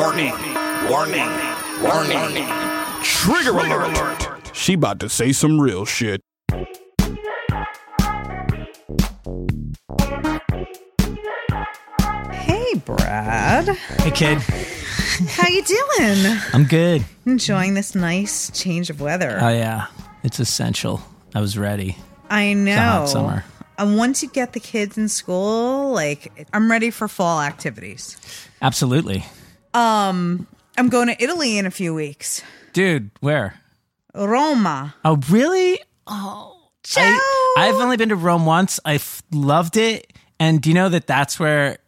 Warning. Warning. Warning. Trigger alert. She about to say some real shit. Hey, Brad. Hey, kid. How you doing? I'm good. Enjoying this nice change of weather. Oh, yeah. It's essential. I was ready. I know. hot summer. And once you get the kids in school, like I'm ready for fall activities. Absolutely. Um, I'm going to Italy in a few weeks. Dude, where? Roma. Oh, really? Oh. I, I've only been to Rome once. I f- loved it. And do you know that that's where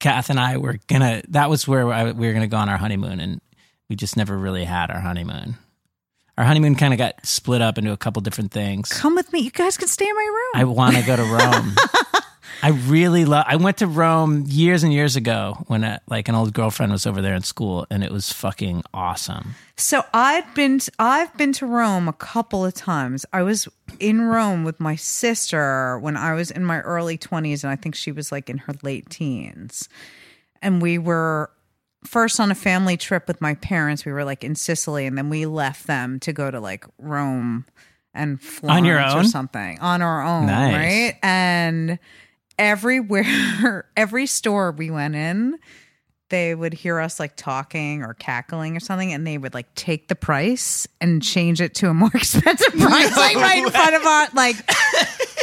Kath and I were gonna, that was where I, we were gonna go on our honeymoon. And we just never really had our honeymoon. Our honeymoon kind of got split up into a couple different things. Come with me. You guys can stay in my room. I want to go to Rome. I really love. I went to Rome years and years ago when a, like an old girlfriend was over there in school, and it was fucking awesome. So I've been to, I've been to Rome a couple of times. I was in Rome with my sister when I was in my early 20s and I think she was like in her late teens. And we were first on a family trip with my parents. We were like in Sicily and then we left them to go to like Rome and Florence On your own? or something on our own, Nice. right? And everywhere every store we went in they would hear us like talking or cackling or something and they would like take the price and change it to a more expensive price like right in front of our like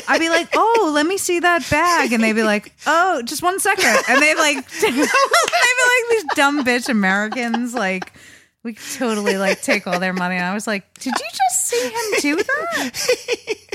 I'd be like, "Oh, let me see that bag," and they'd be like, "Oh, just one second. and they like, they'd be like these dumb bitch Americans, like we could totally like take all their money. And I was like, "Did you just see him do that?"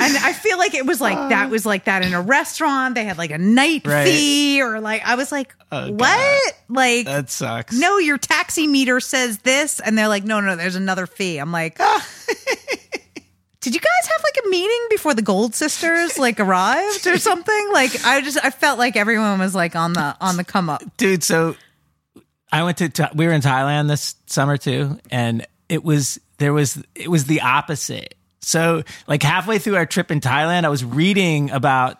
And I feel like it was like uh. that was like that in a restaurant. They had like a night Right. fee, or like I was like, Oh, "What?" Like, That sucks. no, your taxi meter says this, and they're like, "No, no, there's another fee." I'm like, ah. "Did you guys have like a meeting before the Gold Sisters like arrived or something?" Like, I just I felt like everyone was like on the on the come up. dude. So I went to we were in Thailand this summer too, and it was there was it was the opposite. So like halfway through our trip in Thailand, I was reading about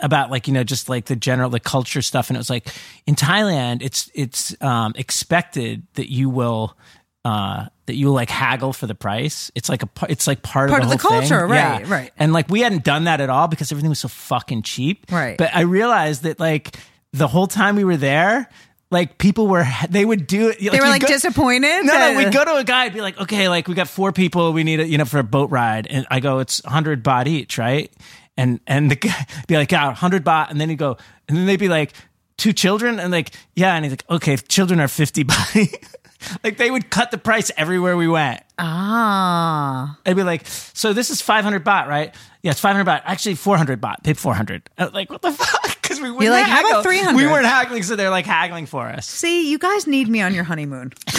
about like you know just like the general the culture stuff, and it was like in Thailand, it's it's um, expected that you will. Uh, that you will like haggle for the price. It's like a it's like part, Part of of the, the whole thing. culture, right, Yeah. right. And like we hadn't done that at all because everything was so fucking cheap. Right. But I realized that like the whole time we were there, like people were they would do it. They were like disappointed. No, that- no, we go to a guy and be like, okay, like we got four people, we need it, you know, for a boat ride, and I go, it's hundred baht each, right? And and the guy be like, yeah, hundred baht, and then he'd go, and then they'd be like, two children, and like, yeah, and he's like, okay, children are fifty baht. like they would cut the price everywhere we went. ah. I'd be like, so this is 500 baht, right? Yeah, it's 500 baht. Actually, 400 baht. Pay 400. I uh, was Like, what the fuck? Because we wouldn't like, how about 300? We weren't haggling, so they're like haggling for us. See, you guys need me on your honeymoon.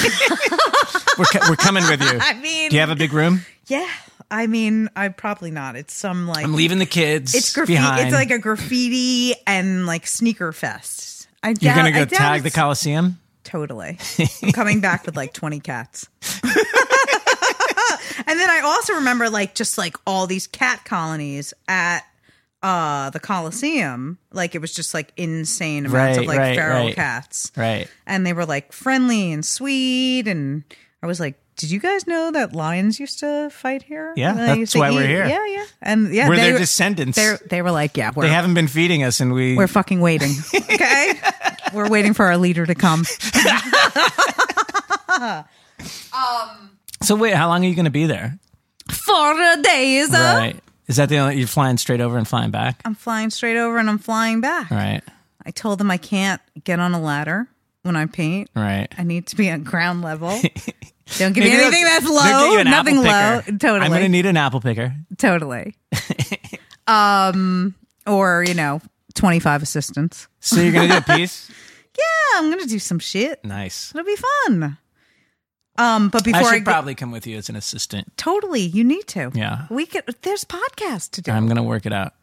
We're, co- we're coming with you. I mean, Do you have a big room? yeah. I mean, I probably not. It's some like I'm leaving the kids it's graffiti. behind. It's like a graffiti and like sneaker fest. I You're going to go tag the Coliseum? Totally. I'm coming back with like 20 cats. And then I also remember like just like all these cat colonies at uh the Coliseum. Like it was just like insane amounts Right, of like right, feral right. cats. Right. And they were like friendly and sweet and I was like did you guys know that lions used to fight here? Yeah, And that's used to why we're here. Yeah, yeah, and yeah, We're they their were- descendants. They they were like, yeah, we're They haven't been feeding us, and we. we're fucking waiting. Okay. We're waiting for our leader to come. so wait, how long are you going to be there? Four days. Right. Is that the only? You're flying straight over and flying back? I'm flying straight over and I'm flying back. Right. I told them I can't get on a ladder when I paint. Right. I need to be at ground level. Don't give me Maybe anything that's low. you an Nothing low. Totally. I'm going to need an apple picker. totally. um, or you know, 25 assistants. So you're going to do a piece? Yeah, I'm gonna do some shit. Nice. It'll be fun. Um, but before I, should probably come with you as an assistant. totally, you need to. Yeah. we could. There's podcasts to do. I'm going to work it out.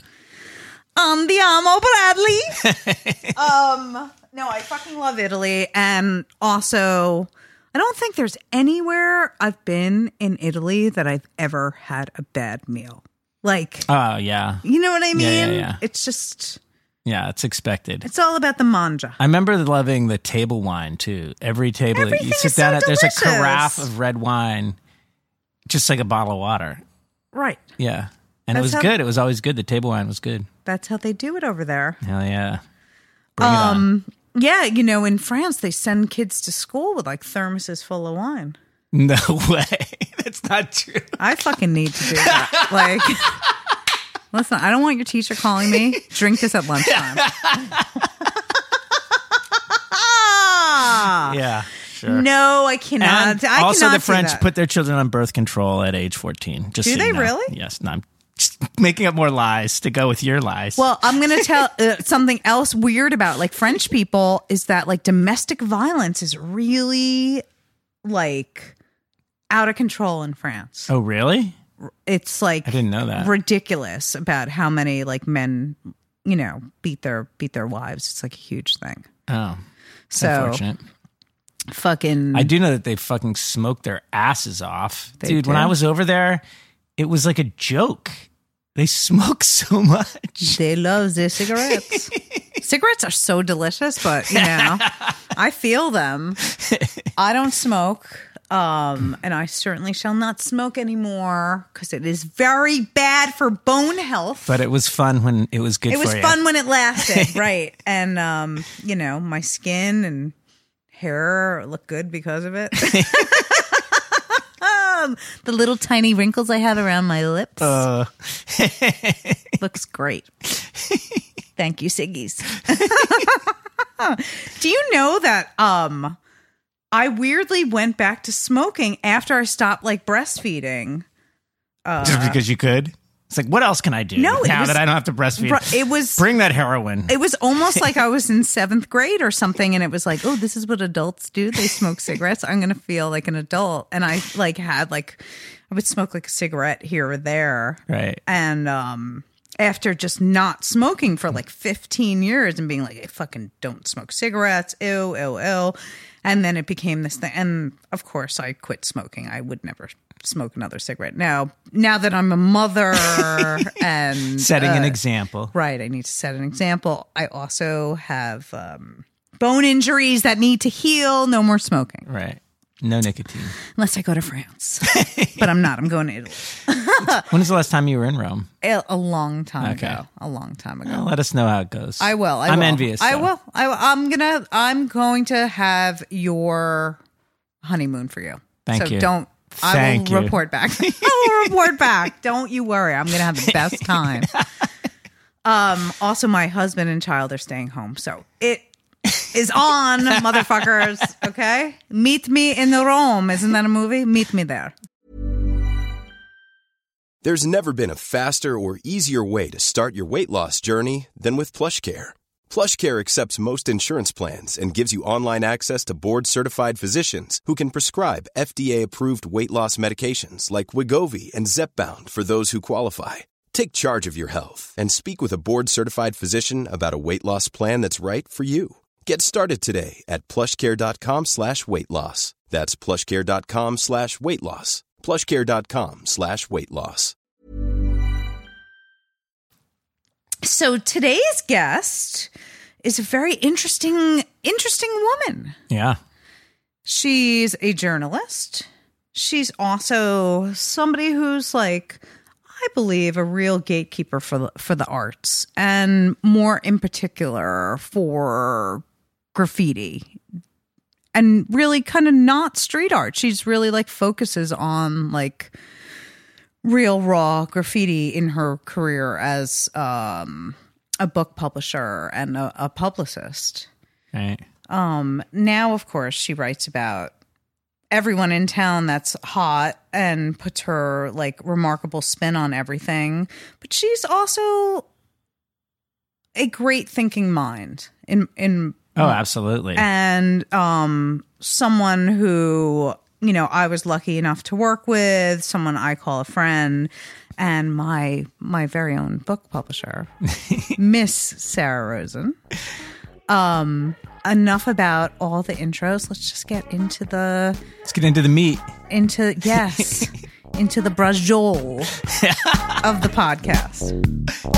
Andiamo Bradley. um, no, I fucking love Italy, and also, I don't think there's anywhere I've been in Italy that I've ever had a bad meal. Like, Oh, yeah. you know what I mean? Yeah, yeah, yeah. It's just Yeah, it's expected. It's all about the manja. I remember loving the table wine too. Every table that Everything you sit is so down at, there's a carafe of red wine, just like a bottle of water. Right. Yeah, and That's it was how- good. It was always good. The table wine was good. That's how they do it over there. Hell yeah. Bring. Um, yeah, you know, in France, they send kids to school with like thermoses full of wine. No way. That's not true. I fucking need to do that. like, listen, I don't want your teacher calling me. Drink this at lunchtime. Ah! Yeah, sure. No, I cannot. And I also, cannot the French put their children on birth control at age 14. Just Do so they you know. really? Yes. No, I'm just making up more lies to go with your lies. Well, I'm going to tell uh, something else weird about like French people is that like domestic violence is really like out of control in France. oh, really? It's like I didn't know that. ridiculous about how many like men, you know, beat their beat their wives. It's like a huge thing. Oh, So unfortunate. fucking I do know that they fucking smoked their asses off. Dude, when? I was over there, it was like a joke. They smoke so much. they love their cigarettes. cigarettes are so delicious, but you know, I feel them. I don't smoke. Um, and I certainly shall not smoke anymore because it is very bad for bone health. But it was fun when it was good it was you. fun when it lasted, right? And um, you know, my skin and hair look good because of it. um, the little tiny wrinkles I have around my lips Uh, looks great. Thank you, Siggy's. Do you know that um I weirdly went back to smoking after I stopped like breastfeeding? just because you could? It's like, what else can I do No, now was- that I don't have to breastfeed? It was Bring that heroin. it was almost like I was in seventh grade or something, and it was like, oh, this is what adults do. They smoke cigarettes. I'm gonna feel like an adult, and I like had like I would smoke like a cigarette here or there, right. and um after just not smoking for like 15 years and being like I fucking don't smoke cigarettes ew ew ew and then it became this thing. And of course I quit smoking. I would never smoke another cigarette. Now now that I'm a mother and Setting an uh, example. right. I need to set an example. I also have um bone injuries that need to heal. No more smoking. Right. No nicotine. unless I go to France but I'm not I'm going to Italy When was the last time you were in Rome? a, a long time Okay. ago a long time ago Well, let us know how it goes. I will. I am envious. I will. I will. I'm gonna. I'm going to have your honeymoon for you. Thank so you. Don't. I will you. report back. I will report back. Don't you worry. I'm gonna have the best time. Um. Also, my husband and child are staying home, so it is on, motherfuckers. Okay. Meet me in the Rome. Isn't that a movie? Meet me there. There's never been a faster or easier way to start your weight loss journey than with plush PlushCare. PlushCare accepts most insurance plans and gives you online access to board-certified physicians who can prescribe FDA-approved weight loss medications like Wegovy and Zepbound for those who qualify. Take charge of your health and speak with a board-certified physician about a weight loss plan that's right for you. Get started today at plushcare.com slash weight loss. That's plushcare.com slash weight loss. plushcare.com slash weight loss. So today's guest is a very interesting, interesting woman. Yeah. She's a journalist. She's also somebody who's like, I believe, a real gatekeeper for the, for the arts, and more in particular for graffiti, and really kind of not street art. She's really like focuses on like real raw graffiti in her career as um, a book publisher and a, a publicist Right. um now of course she writes about everyone in town that's hot and puts her like remarkable spin on everything but she's also a great thinking mind in in Oh, absolutely. and um someone who you know I was lucky enough to work with someone I call a friend and my my very own book publisher Miss Sarah Rosen um enough about all the intros let's just get into the Let's get into the meat. into yes into the brajol of the podcast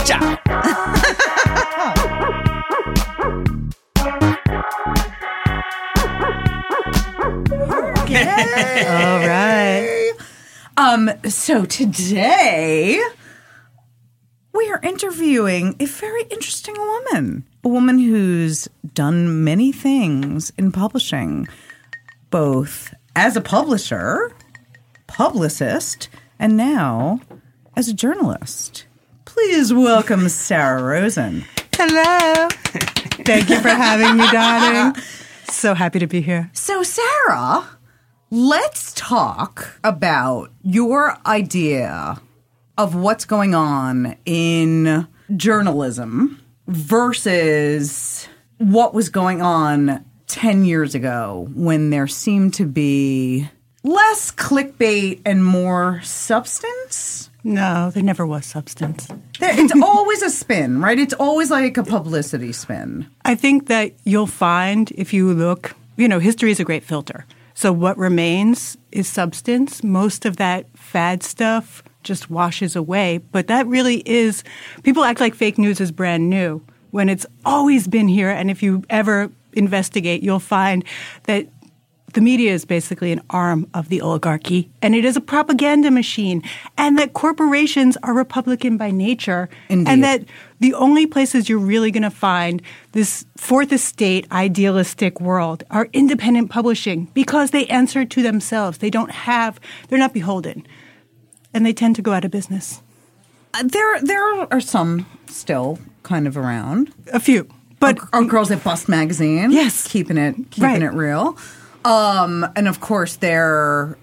Ciao. All right. Um, so today we are interviewing a very interesting woman, a woman who's done many things in publishing, both as a publisher, publicist, and now as a journalist. Please welcome Sarah Rosen. Hello. Thank you for having me, darling. So happy to be here. So, Sarah, let's talk about your idea of what's going on in journalism versus what was going on 10 years ago when there seemed to be less clickbait and more substance. No, there never was substance. There, it's always a spin, right? It's always like a publicity spin. I think that you'll find if you look, you know, history is a great filter. So what remains is substance. Most of that fad stuff just washes away. But that really is, people act like fake news is brand new when it's always been here. And if you ever investigate, you'll find that the media is basically an arm of the oligarchy and it is a propaganda machine and that corporations are republican by nature Indeed. and that the only places you're really going to find this fourth estate idealistic world are independent publishing because they answer to themselves they don't have they're not beholden and they tend to go out of business Uh, There, there are some still kind of around. a few but our, our girls at Bust Magazine. Yes. keeping it keeping Right. it real. Um, and of course, they're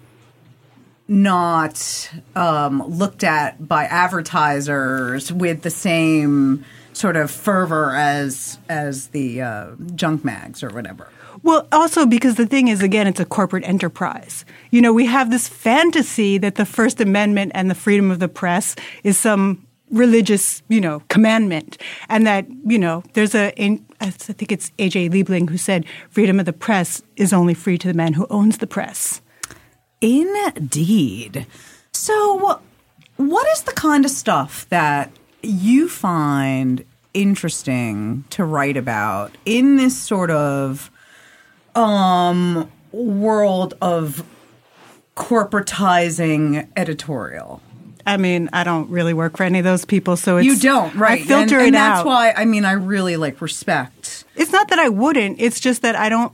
not um, looked at by advertisers with the same sort of fervor as as the uh, junk mags or whatever. Well, also because the thing is, again, it's a corporate enterprise. You know, we have this fantasy that the First Amendment and the freedom of the press is some religious, you know, commandment, and that you know, there's a. I think it's A.J. Liebling who said, "Freedom of the press is only free to the man who owns the press." Indeed. So, what is the kind of stuff that you find interesting to write about in this sort of um, world of corporatizing editorial? I mean, I don't really work for any of those people, so it's You don't, right? I filter and, and it that's out. why I mean I really like respect. It's not that I wouldn't. It's just that I don't.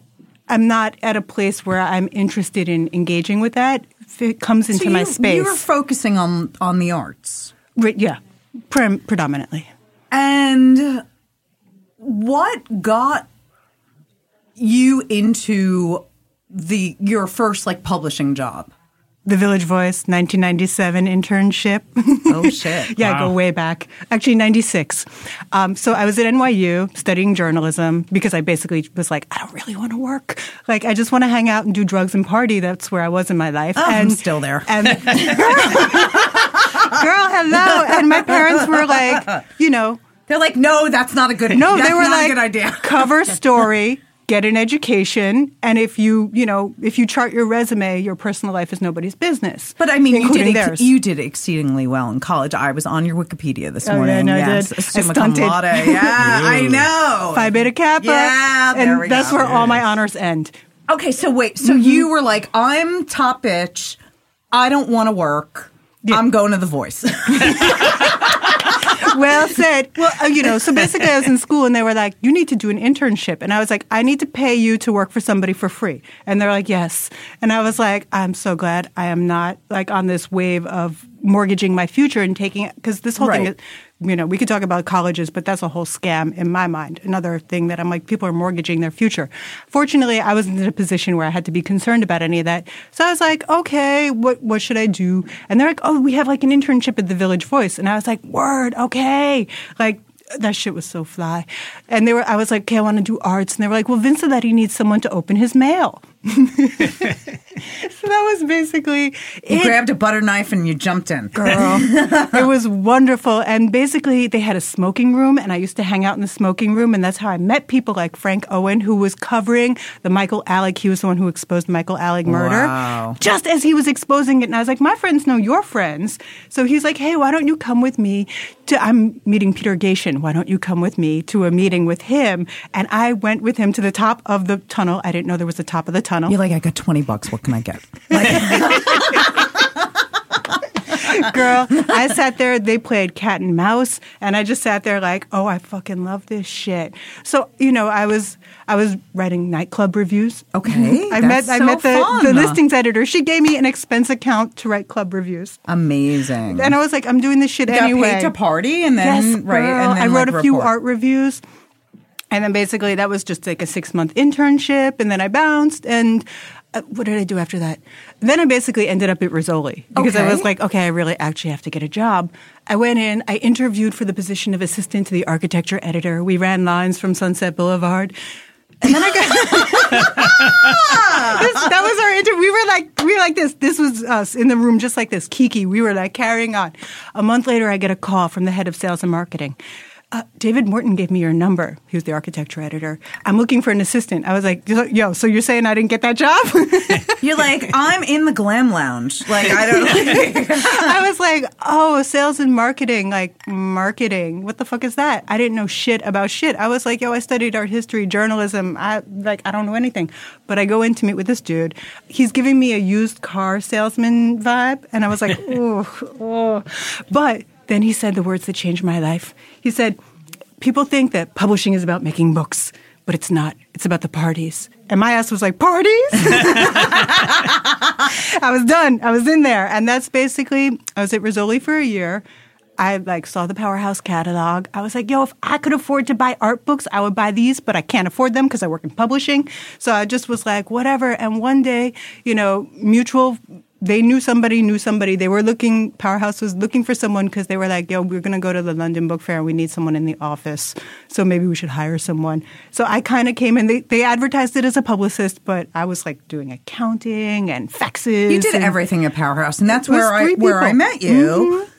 I'm not at a place where I'm interested in engaging with that. If it comes into So my space, You're focusing on on the arts. Re- yeah, pre- predominantly. And what got you into the your first like publishing job? The Village Voice, 1997 internship. Oh shit. yeah, I go way back. Actually, 96. Um, so I was at NYU studying journalism because I basically was like, I don't really want to work. Like, I just want to hang out and do drugs and party. That's where I was in my life. Oh, and I'm still there. And girl, hello. And my parents were like, you know, They're like, no, that's not a good. no, they were not like, a good idea. cover story, get an education, and if you, you know, if you chart your resume, your personal life is nobody's business. But I mean, you including did ex- theirs. you did exceedingly well in college. I was on your Wikipedia this Oh, yeah, morning. no, I yes, did. I Summa cum stunted. laude. Yeah, I know. Phi Beta Kappa. Yeah, there and we that's go. where all my honors end. Okay, so wait, so Mm-hmm. you were like, I'm top bitch. I don't want to work. I'm going to The Voice. well said. Well, uh, you know, so basically, I was in school and they were like, "You need to do an internship," and I was like, "I need to pay you to work for somebody for free," and they're like, "Yes," and I was like, "I'm so glad I am not like on this wave of mortgaging my future and taking it because this whole thing is." You know, we could talk about colleges, but that's a whole scam in my mind. Another thing that I'm like, people are mortgaging their future. Fortunately, I wasn't in a position where I had to be concerned about any of that. So I was like, okay, what what should I do? And they're like, oh, we have like an internship at the Village Voice, and I was like, word, okay, like. That shit was so fly, and they were. I was like, "Okay, I want to do arts," and they were like, "Well, Vince said that he needs someone to open his mail." so that was basically you it grabbed a butter knife and you jumped in. girl. it was wonderful. And basically, they had a smoking room, and I used to hang out in the smoking room, and that's how I met people like Frank Owen, who was covering the Michael Alig. He was the one who exposed the Michael Alig murder. Wow. Just as he was exposing it, and I was like, my friends know your friends. So he's like, hey, why don't you come with me to? I'm meeting Peter Gatien. Why don't you come with me to a meeting with him? And I went with him to the top of the tunnel. I didn't know there was a top of the tunnel. You're like, I got 20 bucks. What can I get? girl. I sat there, they played cat and mouse, and I just sat there like, oh, I fucking love this shit. So, you know, I was I was writing nightclub reviews. Okay, I met that's I met the, fun. the listings editor. She gave me an expense account to write club reviews. Amazing. And I was like, I'm doing this shit You got anyway. paid to party and then yes, right. And then I wrote like, a few report. art reviews. And then basically that was just like a six month internship. And then I bounced. And uh, what did I do after that? Then I basically ended up at Rizzoli because I was like, okay, I really actually have to get a job. I went in, I interviewed for the position of assistant to the architecture editor. We ran lines from Sunset Boulevard. And then I got this, that was our interview. We were like, we were like this. This was us in the room, just like this. Kiki. We were like carrying on. A month later, I get a call from the head of sales and marketing. Uh, David Morton gave me your number. He was the architecture editor. I'm looking for an assistant. I was like, yo, so you're saying I didn't get that job? You're like, I'm in the glam lounge. Like, I don't I was like, oh, sales and marketing, like marketing. What the fuck is that? I didn't know shit about shit. I was like, yo, I studied art history, journalism. I like, I don't know anything. But I go in to meet with this dude. He's giving me a used car salesman vibe, and I was like, oh, oh. But then he said the words that changed my life. He said, people think that publishing is about making books. But it's not. It's about the parties. And my ass was like, parties? I was done. I was in there. And that's basically, I was at Rizzoli for a year. I like saw the Powerhouse catalog. I was like, yo, if I could afford to buy art books, I would buy these, but I can't afford them because I work in publishing. So I just was like, whatever. And one day, you know, mutual, they knew somebody, knew somebody. They were looking, Powerhouse was looking for someone because they were like, yo, we're going to go to the London Book Fair and we need someone in the office. So maybe we should hire someone. So I kind of came in, they, they advertised it as a publicist, but I was like doing accounting and faxes. You did everything at Powerhouse, and that's where I three where I met you mm-hmm.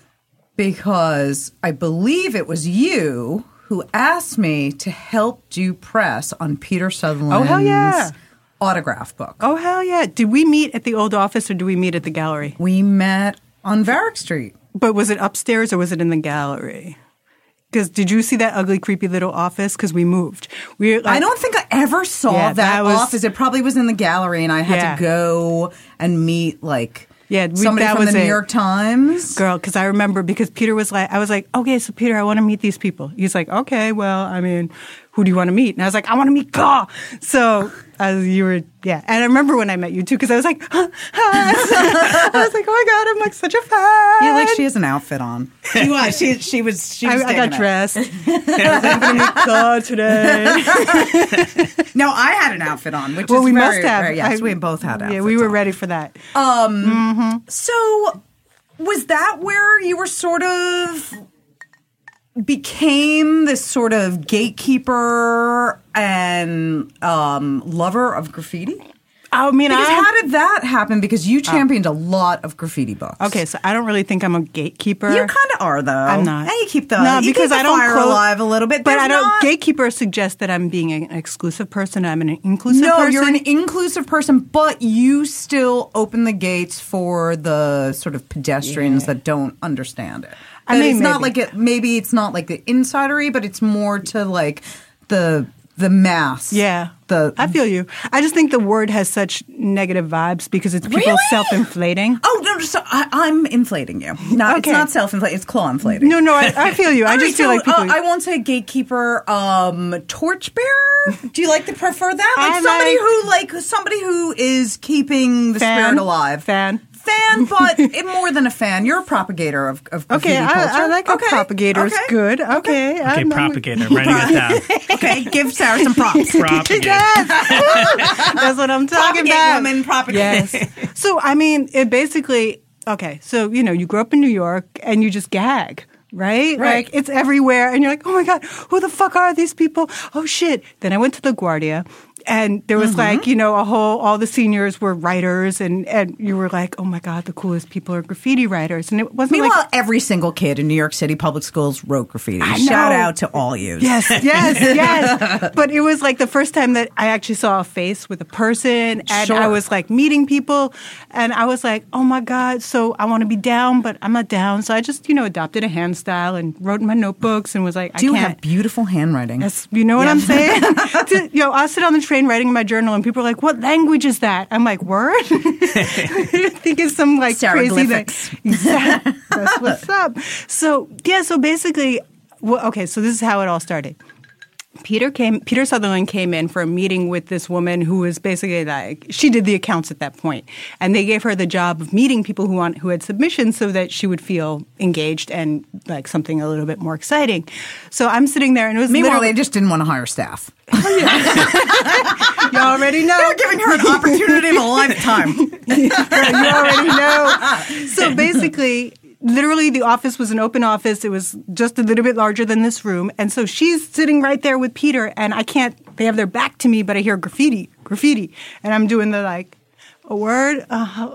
because I believe it was you who asked me to help do press on Peter Sutherland's Oh, hell yeah. Autograph book. Oh hell yeah! Did we meet at the old office or do we meet at the gallery? We met on Varick Street. But was it upstairs or was it in the gallery? Because did you see that ugly, creepy little office? Because we moved. We uh, I don't think I ever saw Yeah, that, that was- office. It probably was in the gallery, and I had Yeah. to go and meet like Yeah, we- somebody that from the New it. York Times. girl. Because I remember because Peter was like, I was like, okay, so Peter, I want to meet these people. He's like, okay, well, I mean, who do you want to meet? And I was like, I want to meet Gaw. So as you were, yeah. And I remember when I met you too, because I was like, I was like, oh my god, I'm like such a fan. Yeah, like she has an outfit on. She was. She she was. She was. I, I got it. dressed. I was like, oh I'm gonna meet Gaw today. No, I had an outfit on, which well, is we very, must have. very- yes, I- we both had outfits. Yeah, we were on. ready for that. Um, mm-hmm. So, was that where you were sort of became this sort of gatekeeper and um, lover of graffiti? I mean, Because I, how did that happen? Because you championed a lot of graffiti books. Okay, so I don't really think I'm a gatekeeper. You kind of are, though. I'm not. And you keep the no because the I don't fire close- alive a little bit, But There's I don't. Not, gatekeeper suggests that I'm being an exclusive person. I'm an inclusive person. no, person. you're an inclusive person, but you still open the gates for the sort of pedestrians that don't understand it. I mean, it's not like it. Maybe it's not like the insidery, but it's more to like the the mass. yeah, The I feel you. I just think the word has such negative vibes because it's people Really? self-inflating. Oh no! So I, I'm inflating you. No, it's not self-inflating. It's claw inflating. No, no, I, I feel you. I just right, feel so, like people. uh, I won't say gatekeeper. Um, torchbearer. Do you like to prefer that? Like I somebody like- who, like somebody who is keeping the Fan. spirit alive. Fan. Fan, but it- more than a fan. You're a propagator of, of okay, culture. I, I like a propagator. It's okay. good. Okay, Okay, I'm- I'm- propagator. I'm writing it down. Okay, give Sarah some props. Propagator. Yes. That's what I'm talking Propagate, about. woman, propagate. Yes. So I mean, it basically okay. So you know, you grew up in New York and you just gag. Right? Right. Like it's everywhere and you're like, "Oh my god, who the fuck are these people?" Oh shit. Then I went to LaGuardia and there was mm-hmm. like you know a whole all the seniors were writers and and you were like oh my god the coolest people are graffiti writers and it wasn't Meanwhile, like every single kid in New York City public schools wrote graffiti. I Shout out to all you. yes yes yes but it was like the first time that i actually saw a face with a person and Sure. i was like meeting people and i was like oh my god so i want to be down but i'm not down so i just you know adopted a hand style and wrote in my notebooks and was like Do i you have beautiful handwriting? Yes, you know what I'm saying? To- you know, I'll sit on the train writing my journal, and people are like, "What language is that?" I'm like, "Word." I think it's some like crazy thing. Exactly. That's what's up. So yeah, so basically, well, okay, so this is how it all started. Peter came. Peter Sutherland came in for a meeting with this woman who was basically like she did the accounts at that point, and they gave her the job of meeting people who want who had submissions so that she would feel engaged and like something a little bit more exciting. So I'm sitting there, and it was Meanwhile, they just didn't want to hire staff. Oh, you already know. They're giving her an opportunity of a lifetime. you already know. So basically, literally, the office was an open office. It was just a little bit larger than this room. And so she's sitting right there with Peter, and I can't, they have their back to me, but I hear graffiti, graffiti. And I'm doing the like, a word? Uh,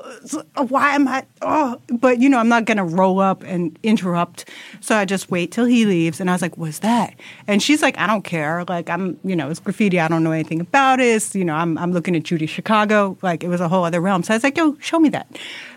why am I? Oh, but you know, I'm not going to roll up and interrupt. So I just wait till he leaves. And I was like, what's that? And she's like, I don't care. Like, I'm, you know, it's graffiti. I don't know anything about it. It's, you know, I'm, I'm looking at Judy Chicago. Like, it was a whole other realm. So I was like, yo, show me that.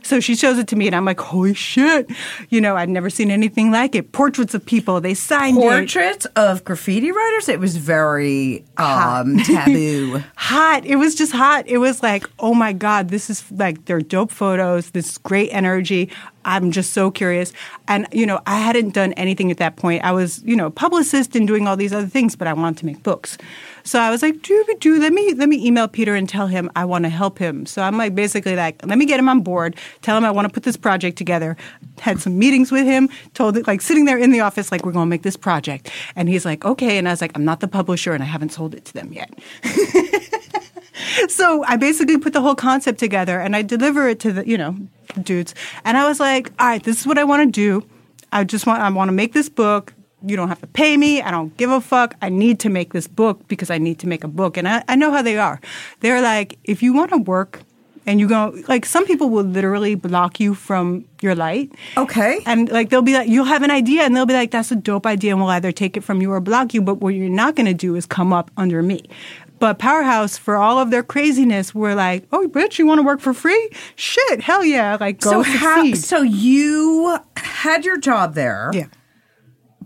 So she shows it to me, and I'm like, holy shit. You know, I'd never seen anything like it. Portraits of people. They signed it. Portraits of graffiti writers. It was very um, taboo. hot. It was just hot. It was like, oh my God, this is like, they're dope photos, this great energy. I'm just so curious. And, you know, I hadn't done anything at that point. I was, you know, a publicist and doing all these other things, but I wanted to make books. So I was like, do, do, let me, let me email Peter and tell him I want to help him. So I'm like, basically like, let me get him on board, tell him I want to put this project together. Had some meetings with him, told it, like sitting there in the office, like, we're going to make this project. And he's like, okay. And I was like, I'm not the publisher and I haven't sold it to them yet. so I basically put the whole concept together and I deliver it to the, you know, dudes. And I was like, all right, this is what I want to do. I just want, I want to make this book. You don't have to pay me. I don't give a fuck. I need to make this book because I need to make a book. And I, I know how they are. They're like, if you want to work and you go, like, some people will literally block you from your light. Okay. And like they'll be like, you'll have an idea, and they'll be like, that's a dope idea, and we'll either take it from you or block you. But what you're not going to do is come up under me. But Powerhouse, for all of their craziness, were like, oh, bitch, you want to work for free? Shit, hell yeah! Like, go so how? succeed. So you had your job there. yeah.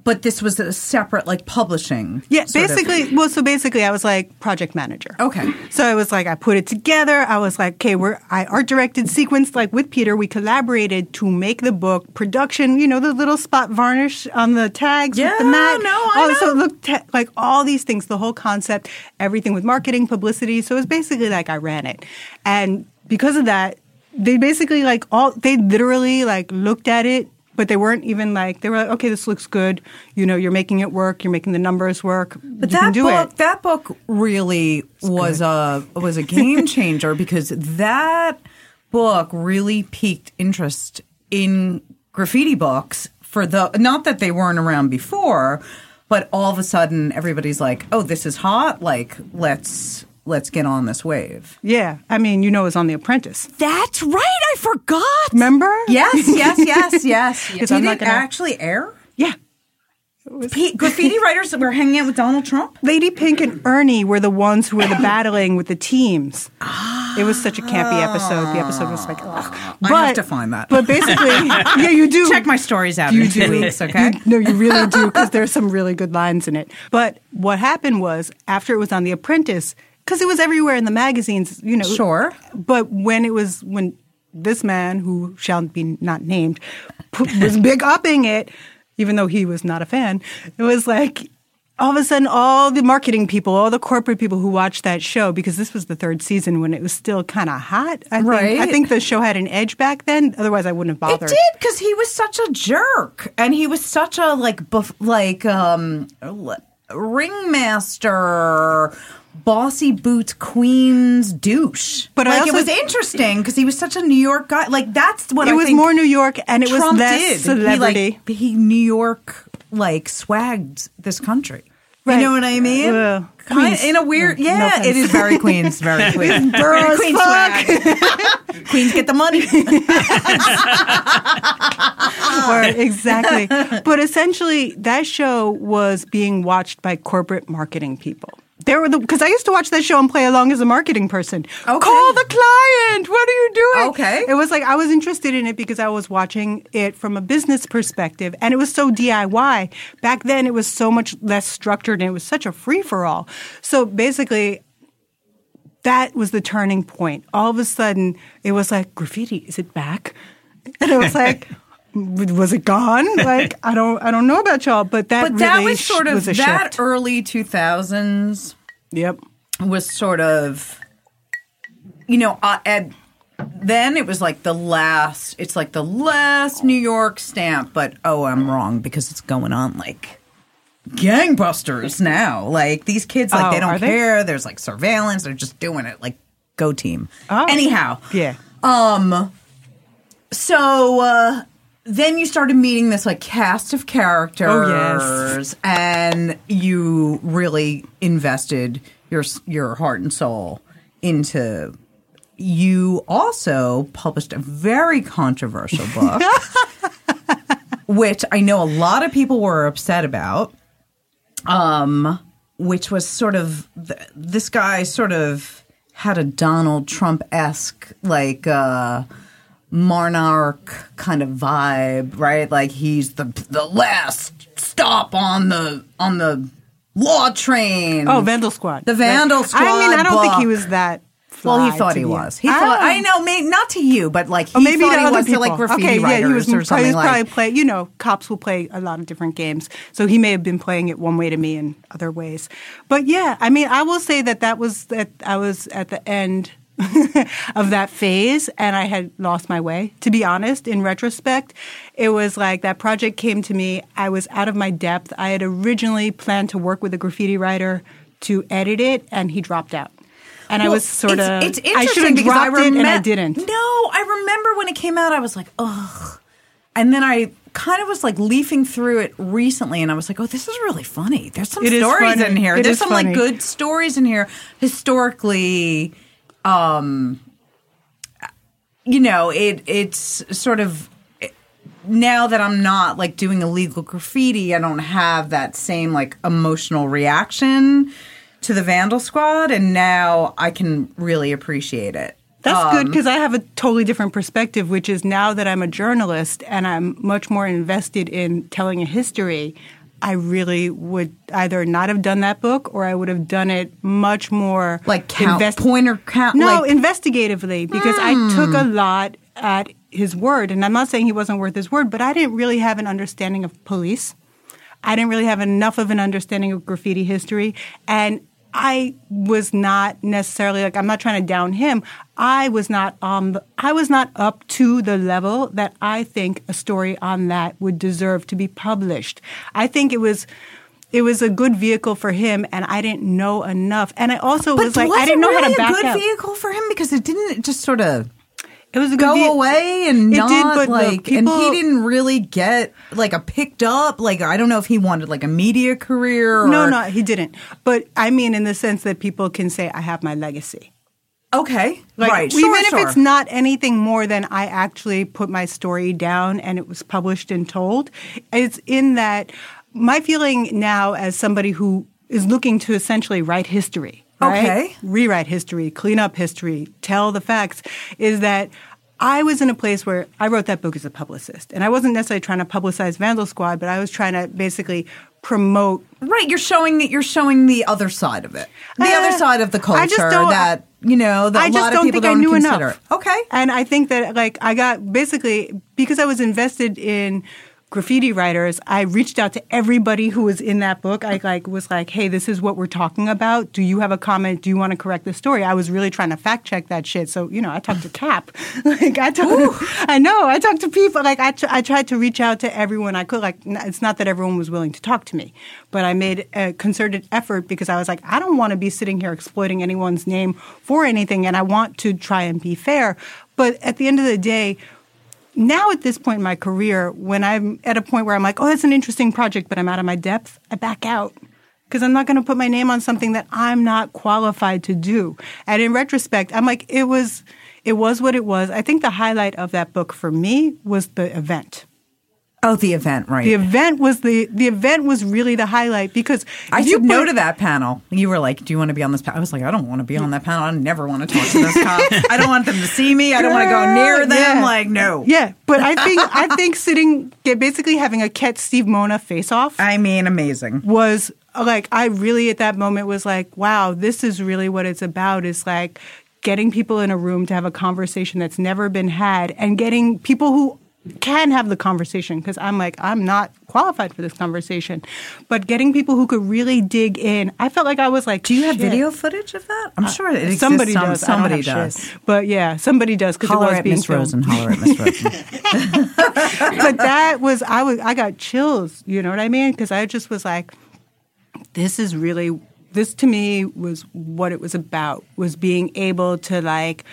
But this was a separate, like publishing. Yeah, sort of- basically. Well, so basically, I was like project manager. Okay. So I was like, I put it together. I was like, okay, we're I art directed, sequenced like with Peter. We collaborated to make the book. Production, you know, the little spot varnish on the tags with the Yeah, mat. no, I Oh, So it know. looked te- like all these things, the whole concept, everything with marketing, publicity. So it was basically like I ran it, and because of that, they basically like all they literally like looked at it but they weren't even like they were like, okay, this looks good. You know, you're making it work. You're making the numbers work. But you that book, it. that book really was a was a game changer because that book really piqued interest in graffiti books for the not that they weren't around before, but all of a sudden everybody's like, "Oh, this is hot! Like, let's let's get on this wave." Yeah, I mean, you know, it was on The Apprentice. That's right. I forgot. Remember? Yes, yes, yes, yes. Because Did I'm it gonna- actually air? Yeah. P- graffiti writers that were hanging out with Donald Trump. Lady Pink and Ernie were the ones who were the battling with the teams. It was such a campy episode. The episode was like, ah. ugh. I have to find that. But basically, yeah, you do. Check my stories out You in two do. weeks, okay? You- no, you really do because there's some really good lines in it. But what happened was after it was on The Apprentice, because it was everywhere in the magazines, you know. Sure. But when it was when this man who shall be not named was big upping it, even though he was not a fan, it was like. All of a sudden, all the marketing people, all the corporate people who watched that show, because this was the third season when it was still kind of hot. I think, I think the show had an edge back then. Otherwise, I wouldn't have bothered. It did because he was such a jerk, and he was such a like buff, like um ringmaster, bossy boots queens douche. But like it was interesting because he was such a New York guy. Like that's what It I was more New York, and it Trump was less did. celebrity. He like he New York like swagged this country. You know what I mean? Kind- Queens. in a weird, No- no yeah, offense. it is very Queens, very Queens. Queens swag. Queens get the money. Exactly. But essentially, that show was being watched by corporate marketing people. There were the because I used to watch that show and play along as a marketing person. Okay. Call the client. What are you doing? Okay. It was like I was interested in it because I was watching it from a business perspective, and it was so DIY. Back then, it was so much less structured, and it was such a free for all. So basically, that was the turning point. All of a sudden, it was like graffiti. Is it back? And it was like, was it gone? Like I don't, I don't know about y'all, but that but that really was sort of was that shift. early 2000s Yep. was sort of you know uh, at then it was like the last it's like the last new york stamp but oh i'm wrong because it's going on like gangbusters now like these kids like Oh, they don't they? care there's like surveillance they're just doing it like go team Oh. anyhow Yeah. um so uh then you started meeting this like cast of characters Oh, yes. and you really invested your your heart and soul into you also published a very controversial book which I know a lot of people were upset about um which was sort of th- this guy sort of had a Donald Trump-esque like uh monarch kind of vibe, right? Like he's the the last stop on the on the law train. Oh, Vandal Squad. The Vandal Squad. I mean, I don't think he was that. well, he thought he me. was. He I thought. Ah. I know, may, not to you, but like he Or maybe thought he other was people. to like graffiti okay, yeah, he was, or probably, something he was probably like. play. You know, cops will play a lot of different games, so he may have been playing it one way to me and other ways. But yeah, I mean, I will say that that was that I was at the end of that phase, and I had lost my way. To be honest, in retrospect, it was like that project came to me. I was out of my depth. I had originally planned to work with a graffiti writer to edit it, and he dropped out. And I was sort it's, of. It's I should interesting have because I dropped it, and I didn't. No, I remember when it came out. I was like, ugh, and then I kind of was like leafing through it recently, and I was like, oh, this is really funny. There's some It stories in here. It There's some funny. like good stories in here historically. Um, you know, it it's sort of now that I'm not like doing illegal graffiti, I don't have that same like emotional reaction to the Vandal Squad, and now I can really appreciate it. That's good Um, because I have a totally different perspective, which is now that I'm a journalist and I'm much more invested in telling a history, I really would either not have done that book or I would have done it much more Like count- pointer count- No, like- Hmm. investigatively because I took a lot at his word, and I'm not saying he wasn't worth his word, but I didn't really have an understanding of police. I didn't really have enough of an understanding of graffiti history. And I was not necessarily like I'm not trying to down him. I was not um I was not up to the level that I think a story on that would deserve to be published. I think it was it was a good vehicle for him and I didn't know enough. And I also but was like I didn't know really how to back a good out. vehicle for him because it didn't just sort of It was a go away and not did, like, and he didn't really get like a picked up. Like I don't know if he wanted like a media career. Or, No, no, he didn't. But I mean in the sense that people can say I have my legacy. Okay, Like, right. Even sure, if sure. it's not anything more than I actually put my story down and it was published and told, it's in that my feeling now as somebody who is looking to essentially write history, right? Okay. Rewrite history, clean up history, tell the facts, is that I was in a place where I wrote that book as a publicist. And I wasn't necessarily trying to publicize Vandal Squad, but I was trying to basically promote Right, you're showing that you're showing the other side of it, the Uh, other side of the I just culture that you know that I a just lot don't of people think I don't knew consider. enough. Okay, And I think that like I got basically because I was invested in graffiti writers, I reached out to everybody who was in that book. I like was like, "Hey, this is what we're talking about. Do you have a comment? Do you want to correct the story?" I was really trying to fact check that shit. So you know, I talked to Cap. like I talked, I know I talked to people. Like I, tr- I tried to reach out to everyone I could. Like n- it's not that everyone was willing to talk to me, but I made a concerted effort because I was like, I don't want to be sitting here exploiting anyone's name for anything, and I want to try and be fair. But at the end of the day now at this point in my career, when I'm at a point where I'm like, oh, that's an interesting project, but I'm out of my depth, I back out. because I'm not going to put my name on something that I'm not qualified to do. And in retrospect, I'm like, it was, it was what it was. I think the highlight of that book for me was the event. Oh, the event, right? The event was the the event was really the highlight because I said you no to that panel. You were like, "Do you want to be on this?" panel? I was like, "I don't want to be on that panel. I never want to talk to this cop. I don't want them to see me. I don't want to go near them. Yeah. Like, no. Yeah, but I think I think sitting basically having a Ket Steve Mona face off I mean, amazing. was like I really at that moment was like, wow, this is really what it's about. Is like getting people in a room to have a conversation that's never been had, and getting people who can have the conversation because I'm like I'm not qualified for this conversation, but getting people who could really dig in. I felt like I was like, Do you have shit. video footage of that? I'm uh, sure it exists. Somebody some- does. I Somebody does. shit. But yeah, somebody does because it Holler was at being Miss. Rosen. Holler at Miss Rosen. but that was I was I got chills. You know what I mean? Because I just was like, this is really this to me was what it was about was being able to like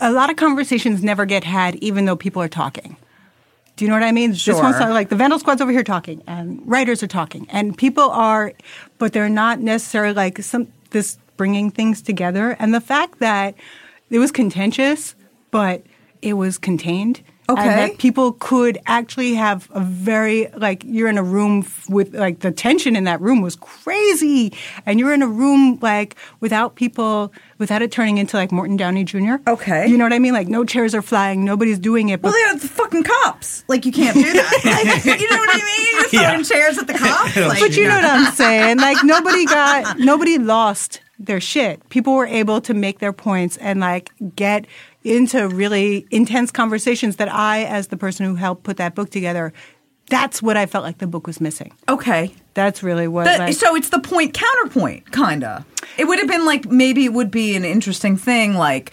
a lot of conversations never get had even though people are talking. Do you know what I mean? This Sure. one's like the Vandal Squad's over here talking, and writers are talking, and people are, but they're not necessarily like some this bringing things together. And the fact that it was contentious, but it was contained. Okay. And that people could actually have a very like you're in a room with like the tension in that room was crazy, and you're in a room like without people without it turning into like Morton Downey Jr. Okay. you know what I mean? Like no chairs are flying, nobody's doing it. But well, they're the fucking cops. Like, you can't do that. Like, you know what I mean? You're throwing chairs at the cops. Like, but you know what I'm saying? Like nobody got nobody lost their shit. People were able to make their points and like get into really intense conversations that I, as the person who helped put that book together, that's what I felt like the book was missing. Okay. That's really what. The- like, so it's the point counterpoint, kind of. It would have been like maybe it would be an interesting thing, like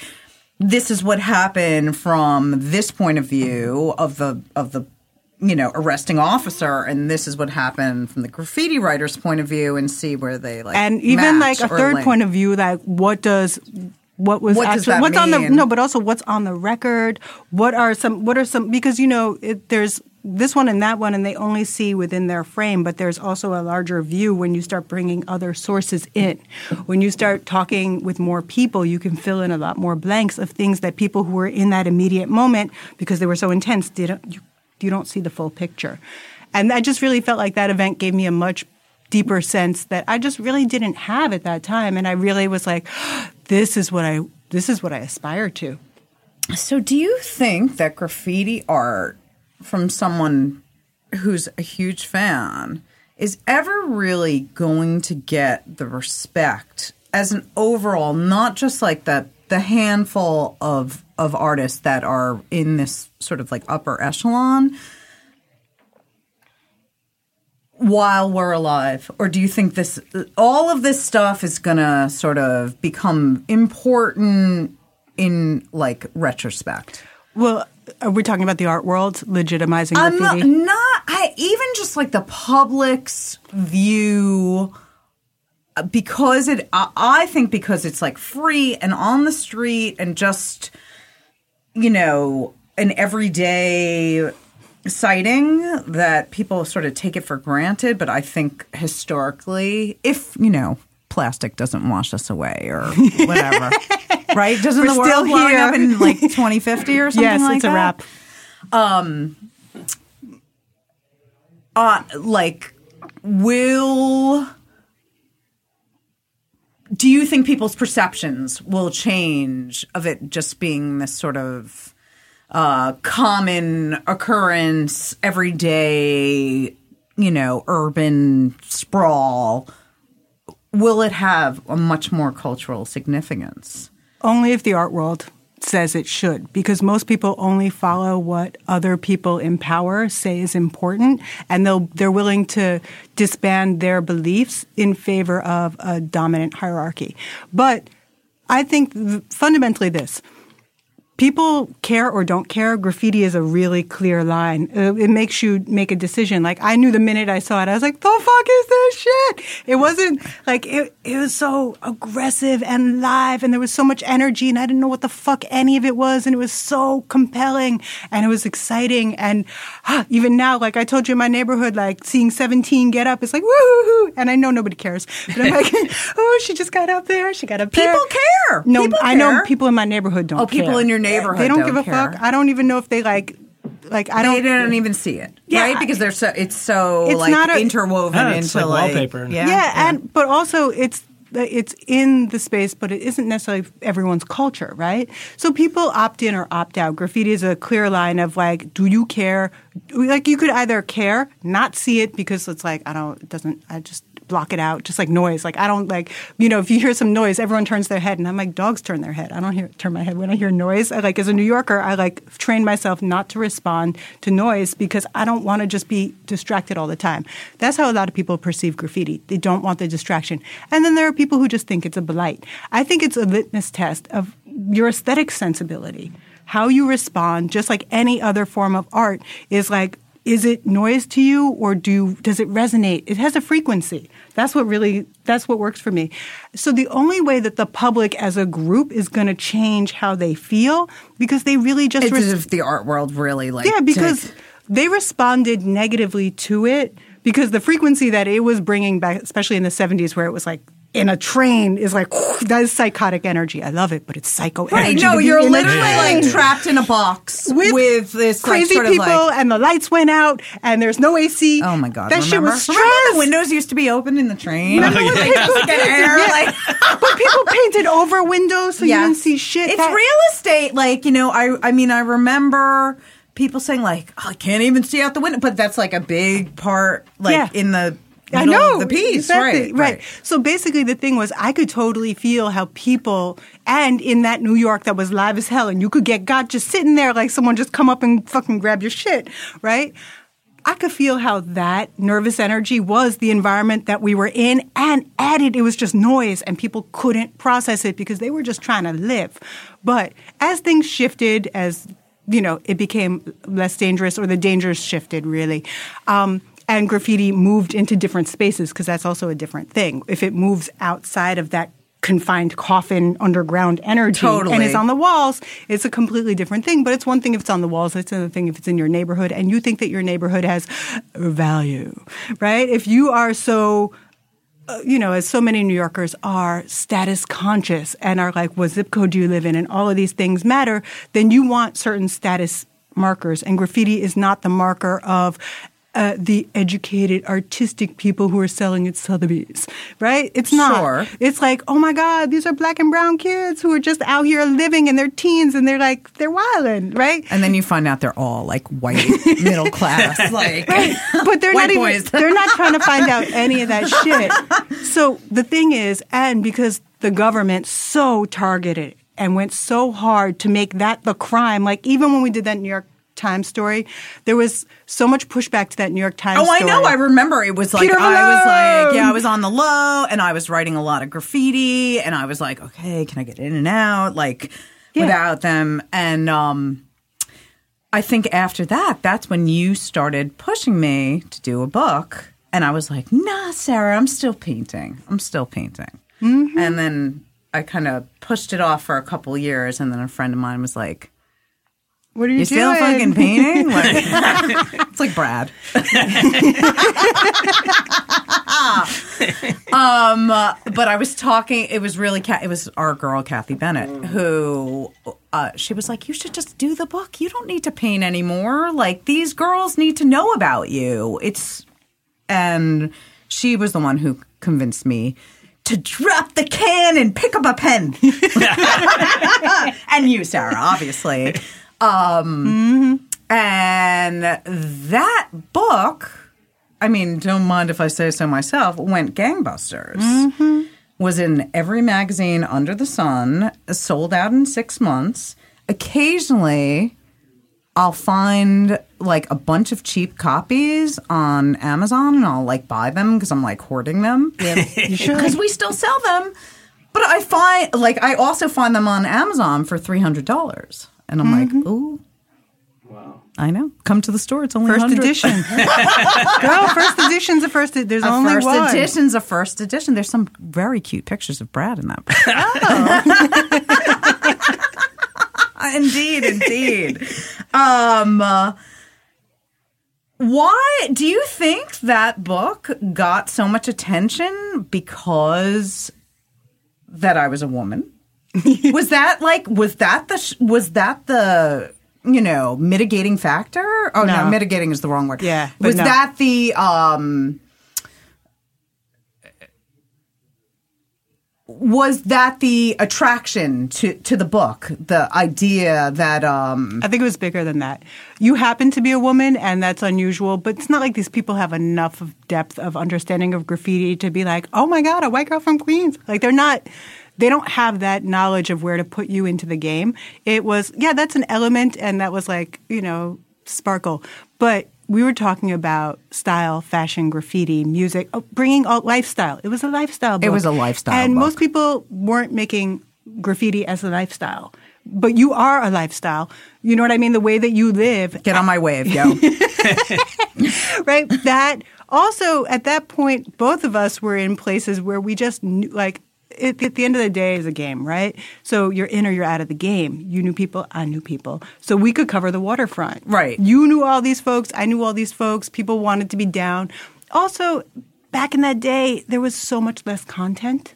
this is what happened from this point of view of the of the you know arresting officer, and this is what happened from the graffiti writer's point of view, and see where they like and even like a third link. point of view, like what does what was What actually what's on the no, but also what's on the record. What are some? What are some? Because you know, it, there's this one and that one, and they only see within their frame. But there's also a larger view when you start bringing other sources in. When you start talking with more people, you can fill in a lot more blanks of things that people who were in that immediate moment because they were so intense didn't. You, you don't see the full picture. And I just really felt like that event gave me a much deeper sense that I just really didn't have at that time. And I really was like, this is what I this is what I aspire to. So, do you think that graffiti art from someone who's a huge fan is ever really going to get the respect as an overall, not just like the the handful of of artists that are in this sort of like upper echelon while we're alive or do you think this all of this stuff is going to sort of become important in like retrospect Well, are we talking about the art world legitimizing I'm not, graffiti? not I even just like the public's view because it I, I think because it's like free and on the street and just you know an everyday sighting that people sort of take it for granted but I think historically if you know plastic doesn't wash us away or whatever right doesn't We're the world still up in like 2050 or something yes, like it's a that? wrap. uh like will do you think people's perceptions will change of it just being this sort of uh common occurrence everyday you know urban sprawl will it have a much more cultural significance Only if the art world says it should, because most people only follow what other people in power say is important, and they'll they're willing to disband their beliefs in favor of a dominant hierarchy. But I think th- fundamentally this. People care or don't care, graffiti is a really clear line. Uh, it makes you make a decision. Like I knew the minute I saw it, I was like, "The fuck is this shit?" It wasn't like it. It was so aggressive and live, and there was so much energy, and I didn't know what the fuck any of it was, and it was so compelling, and it was exciting, and ah, even now, like I told you in my neighborhood, like seeing Seventeen get up, it's like woo, and I know nobody cares, but I'm like, oh, she just got up there, she got up there. People care. No, People I know people in my neighborhood don't. Oh, people care. in your neighborhood They don't, don't give a fuck. I don't even know if they like. Like I don't. They don't even see it, Yeah, right? Because they're so it's so It's like not a- interwoven it's into like wallpaper. Yeah, yeah, and but also it's it's in the space, but it isn't necessarily everyone's culture, right? So people opt in or opt out. Graffiti is a clear line of like, do you care? Like you could either care, not see it because it's like I don't, it doesn't, I just block it out, just like noise. Like I don't like, you know, if you hear some noise, everyone turns their head, and I'm like, dogs turn their head. I don't hear turn my head when I hear noise. I like as a New Yorker, I like train myself not to respond to noise because I don't want to just be distracted all the time. That's how a lot of people perceive graffiti. They don't want the distraction, and then there are people who just think it's a blight. I think it's a litmus test of your aesthetic sensibility. How you respond, just like any other form of art, is like is it noise to you or do does it resonate? It has a frequency. That's what really that's what works for me. So the only way that the public as a group is going to change how they feel because they really just It's res- if the art world really like yeah because took- they responded negatively to it because the frequency that it was bringing back especially in the 70s where it was like in a train is like that is psychotic energy i love it but it's psycho Right, energy no, you're literally like trapped in a box with, this like, crazy of, people like- and the lights went out and there's no AC. Oh my god! that shit was stress. Remember the windows used to be open in the train. Remember when people just painted- air, yeah. like- but people painted over windows so you Yes. didn't see shit. It's That- real estate. Like you know, I I mean, I remember people saying like, oh, I can't even see out the window, but that's like a big part, like Yeah. in the I know the piece, exactly, right? right? So basically, the thing was, I could totally feel how people, and in that New York that was live as hell, and you could get got just sitting there like someone just come up and fucking grab your shit, right? I could feel how that nervous energy was the environment that we were in, and added it was just noise, and people couldn't process it because they were just trying to live. But as things shifted, as you know, it became less dangerous, or the dangers shifted really. Um, and graffiti moved into different spaces because that's also a different thing. If it moves outside of that confined coffin underground energy and Totally. is on the walls, it's a completely different thing. But it's one thing if it's on the walls, it's another thing if it's in your neighborhood and you think that your neighborhood has value, right? If you are so uh, you know, as so many New Yorkers are status conscious and are like, what zip code do you live in? And all of these things matter, then you want certain status markers. And graffiti is not the marker of uh, the educated, artistic people who are selling at Sotheby's, right? It's not. Sure. It's like, oh my God, these are black and brown kids who are just out here living in their teens and they're like, they're wilding, right? And then you find out they're all like white, middle class, like but they're not even they're not trying to find out any of that shit. So the thing is, and because the government so targeted and went so hard to make that the crime, like even when we did that in New York Times story, there was so much pushback to that New York Times Oh, I story. know. I remember it was like Peter I was like, yeah, I was on the low, and I was writing a lot of graffiti, and I was like, okay, can I get in and out, like Yeah. without them? And um, I think after that, that's when you started pushing me to do a book, and I was like, nah, Sarah, I'm still painting. I'm still painting. Mm-hmm. And then I kind of pushed it off for a couple years, and then a friend of mine was like. What are you, You still fucking painting? Like, it's like Brad. um, uh, but I was talking. It was really. It was our girl Kathy Bennett who. Uh, she was like, "You should just do the book. You don't need to paint anymore. Like these girls need to know about you. It's." And she was the one who convinced me to drop the can and pick up a pen. and you, Sarah, obviously. Um, And that book, I mean, don't mind if I say so myself, went gangbusters. Was in every magazine under the sun, sold out in six months. Occasionally, I'll find like a bunch of cheap copies on Amazon and I'll like buy them because I'm like hoarding them. Because we still sell them. But I find like I also find them on Amazon for three hundred dollars. And I'm like, ooh. Wow. I know. Come to the store. It's only First 100. edition. Girl, first edition's a first. There's A only first one. edition's a first edition. There's some very cute pictures of Brad in that. book. indeed, indeed. Um, uh, why do you think that book got so much attention? Because that I was a woman. was that like was that the sh- was that the you know mitigating factor? Oh no, No. mitigating is the wrong word. Yeah, was no. that the um was that the attraction to to the book the idea that um I think it was bigger than that. You happen to be a woman, and that's unusual, but it's not like these people have enough of depth of understanding of graffiti to be like, oh my God, a white girl from Queens. Like, they're not, they don't have that knowledge of where to put you into the game. It was, yeah, that's an element, and that was like, you know, sparkle. But we were talking about style, fashion, graffiti, music, oh, bringing all lifestyle. It was a lifestyle book. It was a lifestyle And book. most people weren't making graffiti as a lifestyle. But you are a lifestyle. You know what I mean? The way that you live, get on my wave yo right? That also at that point, both of us were in places where we just knew, like, it, at the end of the day is a game, right? So you're in or you're out of the game. You knew people, I knew people. So we could cover the waterfront. Right. You knew all these folks, I knew all these folks. People wanted to be down. Also, back in that day, there was so much less content.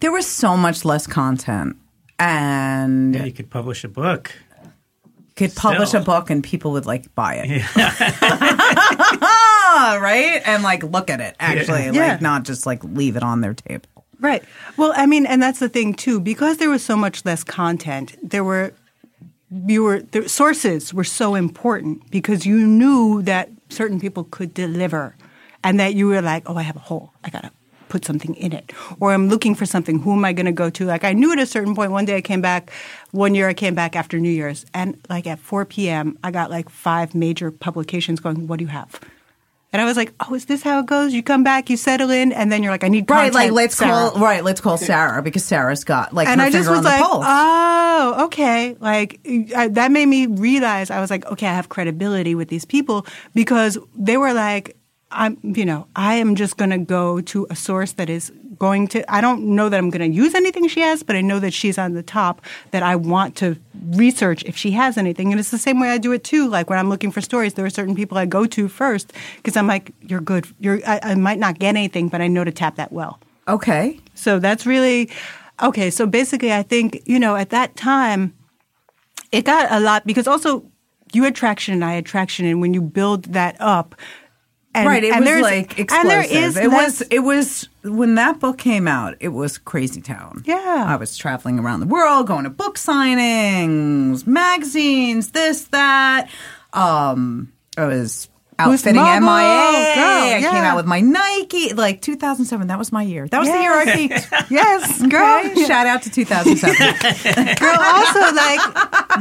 there was so much less content and Yeah, you could publish a book. could publish Still. a book and people would like buy it right and like look at it actually Yeah. like not just like leave it on their table Right. Well, I mean, and that's the thing too, because there was so much less content. There were you were the sources were so important because you knew that certain people could deliver, and that you were like, oh, I have a hole, I gotta put something in it, or I'm looking for something. Who am I to go to? Like I knew at a certain point. One day I came back. One year I came back after New Year's, and like at 4 p.m. I got like five major publications going. What do you have? And I was like, "Oh, is this how it goes? You come back, you settle in, and then you're like, I need right like let's Sarah." call right let's call sarah because sarah's got like and her I just was on the like, pulse. oh, okay. Like I, that made me realize I was like, okay, I have credibility with these people because they were like, I'm, you know, I am just going to go to a source that is going to. I don't know that I'm going to use anything she has, but I know that she's on the top. That I want to research if she has anything, and it's the same way I do it too. Like when I'm looking for stories, there are certain people I go to first because I'm like, you're good. You're. I, I might not get anything, but I know to tap that well. okay So that's really okay. So basically, I think, you know, at that time, it got a lot because also you had traction and I had traction. And when you build that up, and, right it and was there's- like explosive And there is it was it was when that book came out it was crazy town Yeah. i was traveling around the world going to book signings magazines this that um i was outfitting Mobile, mia girl, i came out with my nike like 2007 that was my year that was the year i Yes. peaked yes, girl. Okay? shout out to 2007 Girl, also like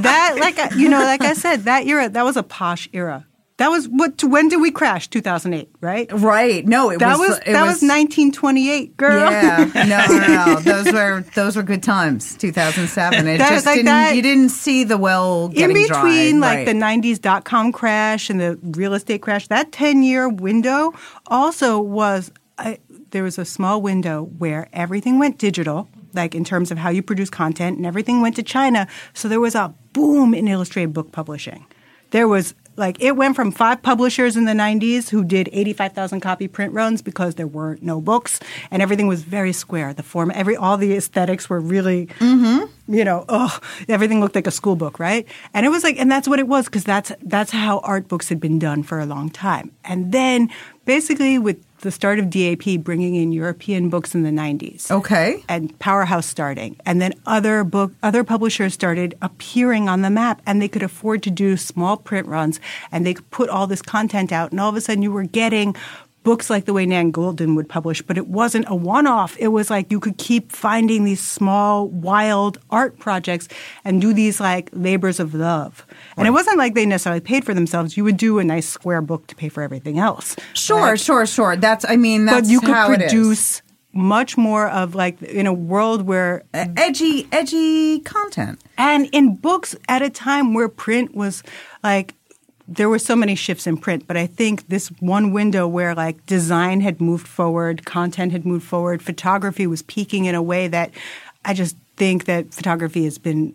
that, like you know, like I said, that era that was a posh era. That was what? When did we crash? Two thousand eight, right? right no it That was, was it that was nineteen twenty eight, girl. Yeah, no, no, no. Those were those were good times. 2007. It That- just like didn't. that- you didn't see the well in between like right. the 90s dot com crash and the real estate crash that 10 year window also was I there was a small window where everything went digital like in terms of how you produce content and everything went to china so there was a boom in illustrated book publishing there was like it went from five publishers in the 90s who did 85,000 copy print runs because there were no books and everything was very square the form every all the aesthetics were really mm-hmm. you know, oh, everything looked like a school book, right? And it was like, and that's what it was because that's that's how art books had been done for a long time. And then, basically, with the start of DAP bringing in European books in the '90s, Okay. and Powerhouse starting, and then other book other publishers started appearing on the map, and they could afford to do small print runs, and they could put all this content out, and all of a sudden you were getting books like the way Nan Goldin would publish, but it wasn't a one-off. It was like you could keep finding these small, wild art projects and do these like labors of love. And it wasn't like they necessarily paid for themselves. You would do a nice square book to pay for everything else. Sure, sure, sure. That's. I mean, that's but you could how it is. produce much more of like in a world where edgy, edgy content. and in books at a time where print was like there were so many shifts in print, but I think this one window where like design had moved forward, content had moved forward, photography was peaking in a way that I just think that photography has been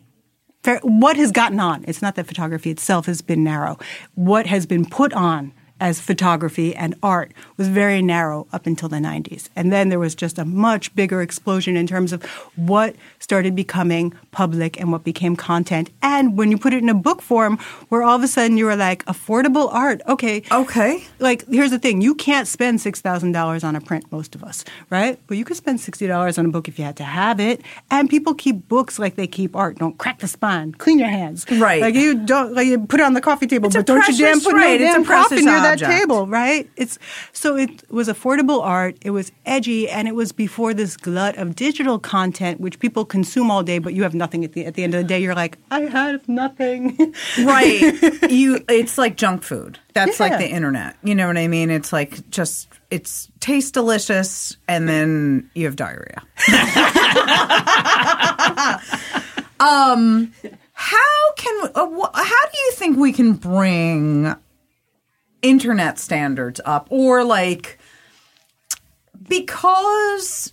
what has gotten on. It's not that photography itself has been narrow. What has been put on as photography and art was very narrow up until the 90s. And then there was just a much bigger explosion in terms of what started becoming public and what became content. And when you put it in a book form, where all of a sudden you were like, affordable art, okay. Okay. Like, here's the thing you can't spend $6,000 on a print, most of us, right? But you could spend $60 on a book if you had to have it. And people keep books like they keep art. Don't crack the spine, clean your hands. Right. Like, you don't, like, you put it on the coffee table, It's but don't you damn put right, no damn precious near that table, right? It's so it was affordable art. It was edgy, and it was before this glut of digital content, which people consume all day, but you have nothing at the at the end of the day. You're like, I have nothing. right you it's like junk food that's like the internet you know what i mean it's like just it's tastes delicious and then you have diarrhea um how can uh, wh- how do you think we can bring internet standards up or like because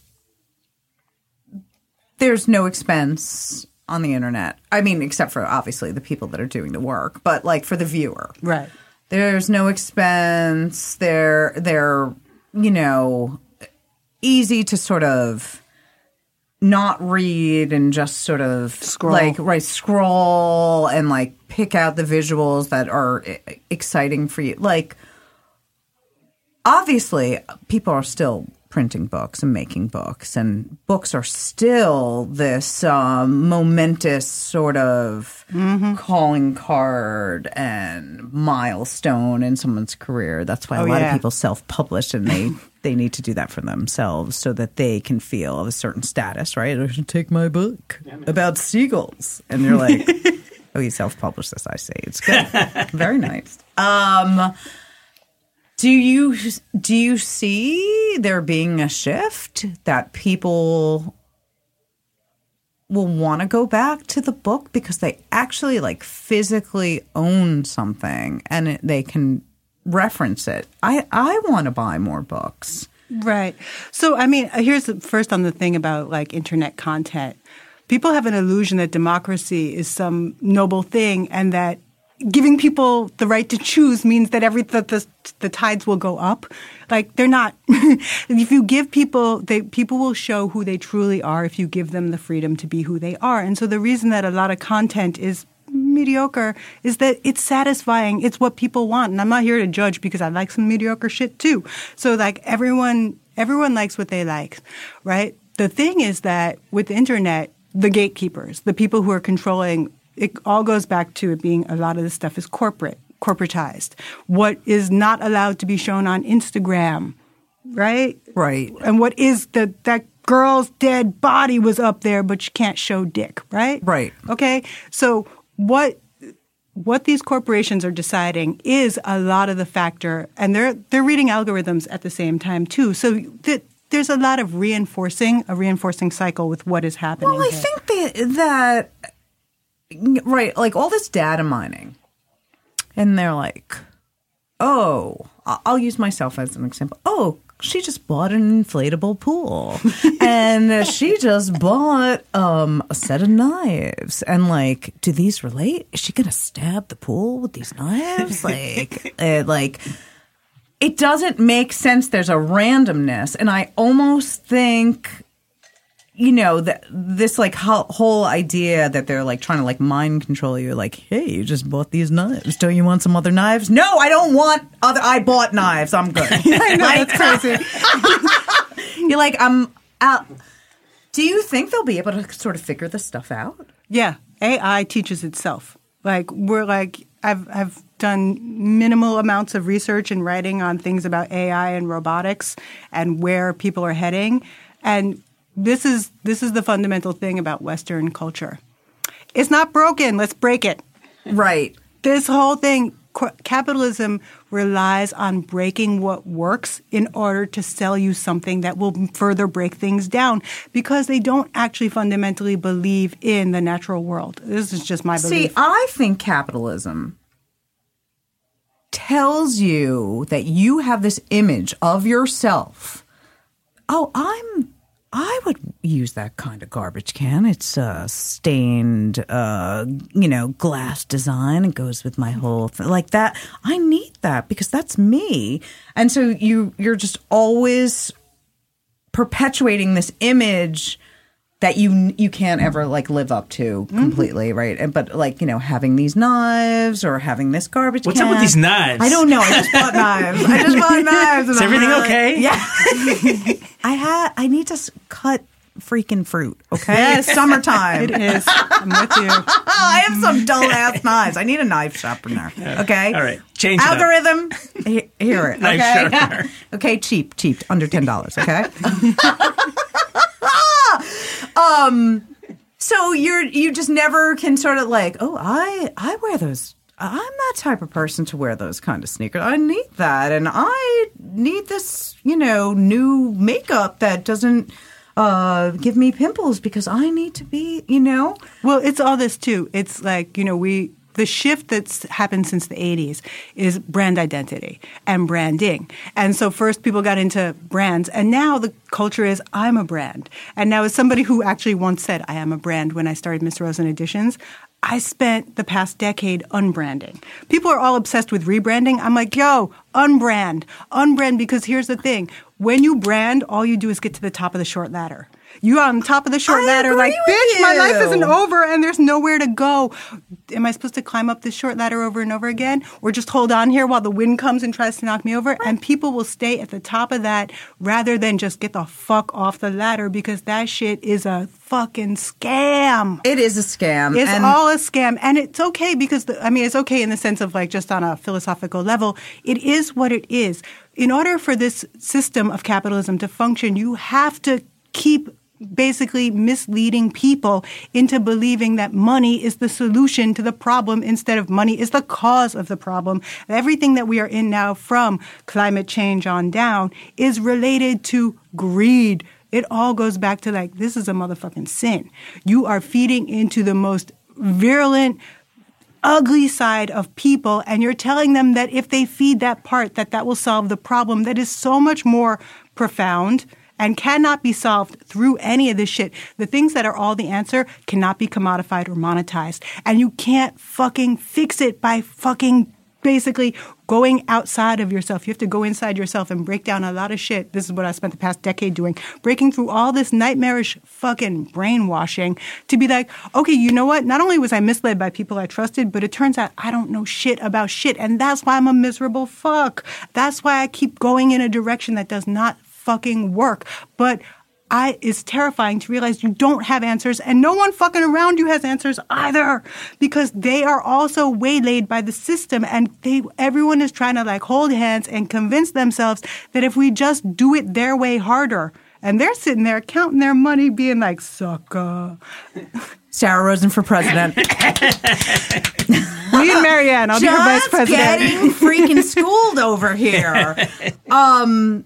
there's no expense on the internet. I mean, except for obviously the people that are doing the work, but like for the viewer. right. There's no expense. They're they're, you know, easy to sort of not read and just sort of Scroll. like right scroll and like pick out the visuals that are exciting for you. Like obviously people are still printing books and making books and books are still this um, momentous sort of calling card and milestone in someone's career that's why a Oh, lot yeah. of people self-publish and they they need to do that for themselves so that they can feel of a certain status right? I should take my book about seagulls. And you're like oh you self-publish this. I see. It's good. Very nice. Um do you do you see there being a shift that people will want to go back to the book because they actually like physically own something and it, they can reference it. I I want to buy more books. Right. So, I mean, here's the first on the thing about like internet content. People have an illusion that democracy is some noble thing and that giving people the right to choose means that every that the, the tides will go up. Like they're not. if you give people, they people will show who they truly are if you give them the freedom to be who they are. And so the reason that a lot of content is mediocre is that it's satisfying. It's what people want. And I'm not here to judge because I like some mediocre shit too. So like everyone everyone likes what they like, right? The thing is that with the internet, the gatekeepers, the people who are controlling it all goes back to it being a lot of this stuff is corporate, corporatized. What is not allowed to be shown on Instagram, right? Right. And what is the that girl's dead body was up there, but you can't show dick, right? Right. Okay. So what what these corporations are deciding is a lot of the factor, and they're they're reading algorithms at the same time too. So th- there's a lot of reinforcing a reinforcing cycle with what is happening. Well, I here. think that that right, like all this data mining, and they're like, "Oh, I'll use myself as an example. Oh, she just bought an inflatable pool, and she just bought um, a set of knives, and like, do these relate? Is she gonna stab the pool with these knives? Like, uh, like." It doesn't make sense. There's a randomness, and I almost think you know that this like ho- whole idea that they're like trying to like mind control you like hey you just bought these knives. Don't you want some other knives? No i don't want other i bought knives. I'm good. I know that's crazy. you're like i'm out do you think they'll be able to sort of figure this stuff out? Yeah, AI teaches itself. Like we're like I've I've done minimal amounts of research and writing on things about AI and robotics and where people are heading, and this is this is the fundamental thing about Western culture. It's not broken. Let's break it. right This whole thing, capitalism relies on breaking what works in order to sell you something that will further break things down because they don't actually fundamentally believe in the natural world. This is just my belief. See, I think capitalism tells you that you have this image of yourself. Oh, I'm I would use that kind of garbage can. It's a stained, uh, you know, glass design. It goes with my whole thing. Like that. I need that because that's me. And so you you're just always perpetuating this image that you you can't ever like live up to Mm-hmm. completely, right? And but like you know, having these knives or having this garbage. What's up with these knives? I don't know. I just bought knives. I just bought knives. Is everything really- okay? Yeah. I had. I need to cut freaking fruit. Okay, it's summertime. it is. I'm with you. I have some dull ass knives. I need a knife sharpener. Okay. All right. Change. Algorithm. he- Hear it. Knife Okay. sharpener. okay. Cheap. Cheap. Under ten dollars. Okay. um. So you're you just never can sort of like oh I I wear those. I'm that type of person to wear those kind of sneakers. I need that, and I need this, you know, new makeup that doesn't uh, give me pimples because I need to be, you know, Well, it's all this too. It's like, you know, we the shift that's happened since the 80s is brand identity and branding. And so first people got into brands and now the culture is I'm a brand. And now as somebody who actually once said I am a brand when I started Miss Rosen Editions, I spent the past decade unbranding. People are all obsessed with rebranding. I'm like, yo, unbrand. Unbrand because here's the thing. When you brand, all you do is get to the top of the short ladder. You on top of the short I ladder, like, bitch, my life isn't over and there's nowhere to go. Am I supposed to climb up this short ladder over and over again? Or just hold on here while the wind comes and tries to knock me over? And people will stay at the top of that rather than just get the fuck off the ladder because that shit is a fucking scam. it is a scam. It's and all a scam. And it's okay because, the, I mean, it's okay in the sense of like just on a philosophical level. It is what it is. In order for this system of capitalism to function, you have to keep basically misleading people into believing that money is the solution to the problem instead of money is the cause of the problem. Everything that we are in now from climate change on down is related to greed. It all goes back to like, this is a motherfucking sin. You are feeding into the most virulent, ugly side of people and you're telling them that if they feed that part that that will solve the problem that is so much more profound and cannot be solved through any of this shit. The things that are all the answer cannot be commodified or monetized. And you can't fucking fix it by fucking basically going outside of yourself. You have to go inside yourself and break down a lot of shit. This is what I spent the past decade doing, breaking through all this nightmarish fucking brainwashing to be like, okay, you know what? Not only was I misled by people I trusted, but it turns out I don't know shit about shit. And that's why I'm a miserable fuck. That's why I keep going in a direction that does not fucking work. But I it's terrifying to realize you don't have answers and no one fucking around you has answers either because they are also waylaid by the system and they everyone is trying to like hold hands and convince themselves that if we just do it their way harder and they're sitting there counting their money being like sucker Sarah Rosen for president. me and Marianne I'll be her vice Just president getting freaking schooled over here. Um,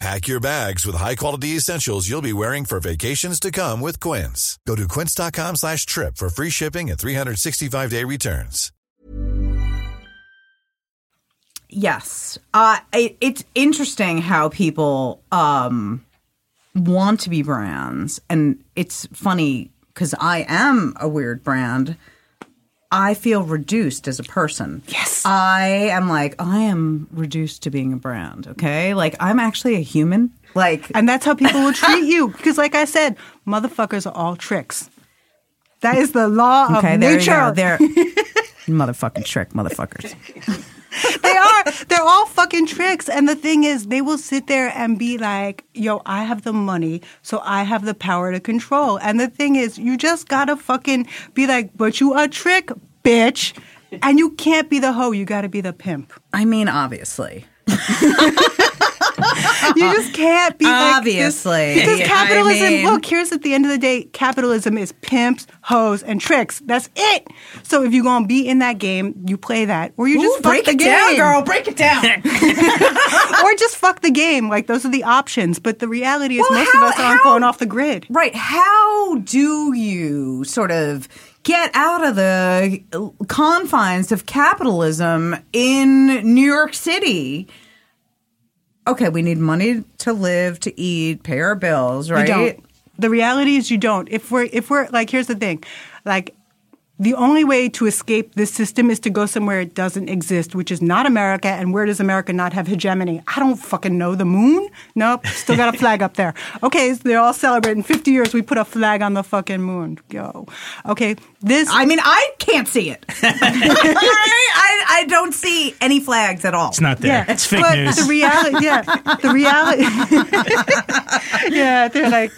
Pack your bags with high-quality essentials you'll be wearing for vacations to come with Quince. Go to quince.com slash trip for free shipping and 365-day returns. yes. Uh, it, it's interesting how people um, want to be brands, and it's funny because I am a weird brand. I feel reduced as a person. Yes. I am like, I am reduced to being a brand, okay? Like, I'm actually a human. Like, And that's how people will treat you. Because, like I said, motherfuckers are all tricks. That is the law okay, of there nature. you go. They're motherfucking trick, motherfuckers. They are. They're all fucking tricks. And the thing is, they will sit there and be like, yo, I have the money, so I have the power to control. And the thing is, you just gotta fucking be like, but you a trick, bitch. And you can't be the hoe, you gotta be the pimp. I mean, obviously. You just can't be like this- Obviously. because I capitalism. mean- look, here's at the end of the day, capitalism is pimps, hoes, and tricks. That's it. So if you're gonna be in that game, you play that, or you just Ooh, break the it game, down, girl. Break it down. or just fuck the game. Like those are the options. But the reality is, Well, most how- of us aren't how- going off the grid. Right. How do you sort of get out of the confines of capitalism in New York City? Okay, we need money to live, to eat, pay our bills, right? The reality is you don't. If we're if we're like here's the thing, like the only way to escape this system is to go somewhere it doesn't exist, which is not America. And where does America not have hegemony? I don't fucking know. The moon? Nope. Still got a flag up there. Okay, so they're all celebrating. 50 years, we put a flag on the fucking moon. Go. Okay, this. I mean, I can't see it. I, I don't see any flags at all. It's not there. Yeah, It's fake but news. The reality, yeah, the reality, yeah, they're like,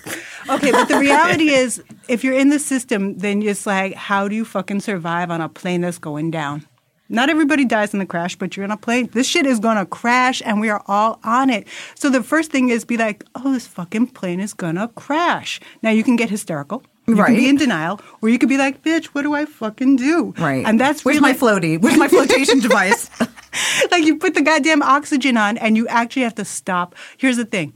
okay, but the reality is, if you're in the system, then it's like, how do you fucking survive on a plane that's going down? Not everybody dies in the crash, but you're on a plane. This shit is gonna crash, and we are all on it. So the first thing is be like, oh, this fucking plane is gonna crash. Now you can get hysterical. You can Right. be in denial, or you could be like, bitch, what do I fucking do? Right. And that's Where's really, my floaty? Where's my flotation device? like you put the goddamn oxygen on and you actually have to stop. Here's the thing.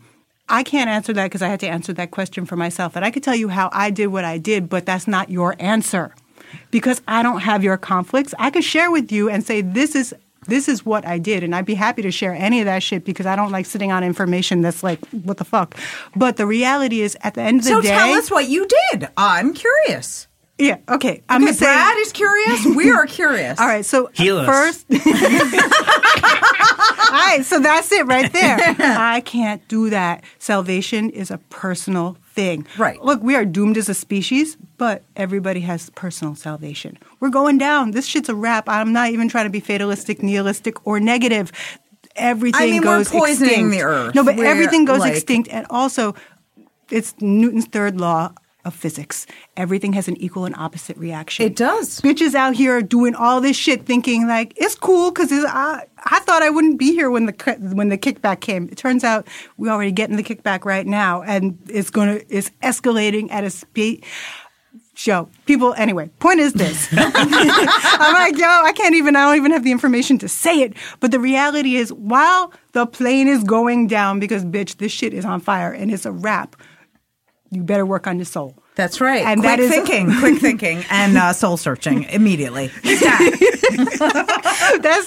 I can't answer that because I had to answer that question for myself. And I could tell you how I did what I did, but that's not your answer. Because I don't have your conflicts. I could share with you and say this is this is what I did and I'd be happy to share any of that shit because I don't like sitting on information that's like what the fuck. But the reality is at the end of the day. so tell us what you did. I'm curious. Yeah, okay. I'm Okay, gonna say Brad is curious. We are curious. All right, so Heal us. first. All right, so that's it right there. I can't do that. Salvation is a personal thing. Right. Look, we are doomed as a species, but everybody has personal salvation. We're going down. This shit's a wrap. I'm not even trying to be fatalistic, nihilistic, or negative. Everything I mean, we're goes poisoning extinct. the earth. No, but We're, everything goes like- extinct, and also, it's Newton's third law of physics. Everything has an equal and opposite reaction. It does. Bitches out here doing all this shit, thinking like it's cool because I I thought I wouldn't be here when the when the kickback came. It turns out we already getting the kickback right now, and it's gonna it's escalating at a speed. Show people anyway. Point is this: I'm like, yo, I can't even. I don't even have the information to say it. But the reality is, while the plane is going down, because bitch, this shit is on fire and it's a wrap. You better work on your soul. That's right. And quick that is- thinking, quick thinking, and uh, soul searching immediately. That's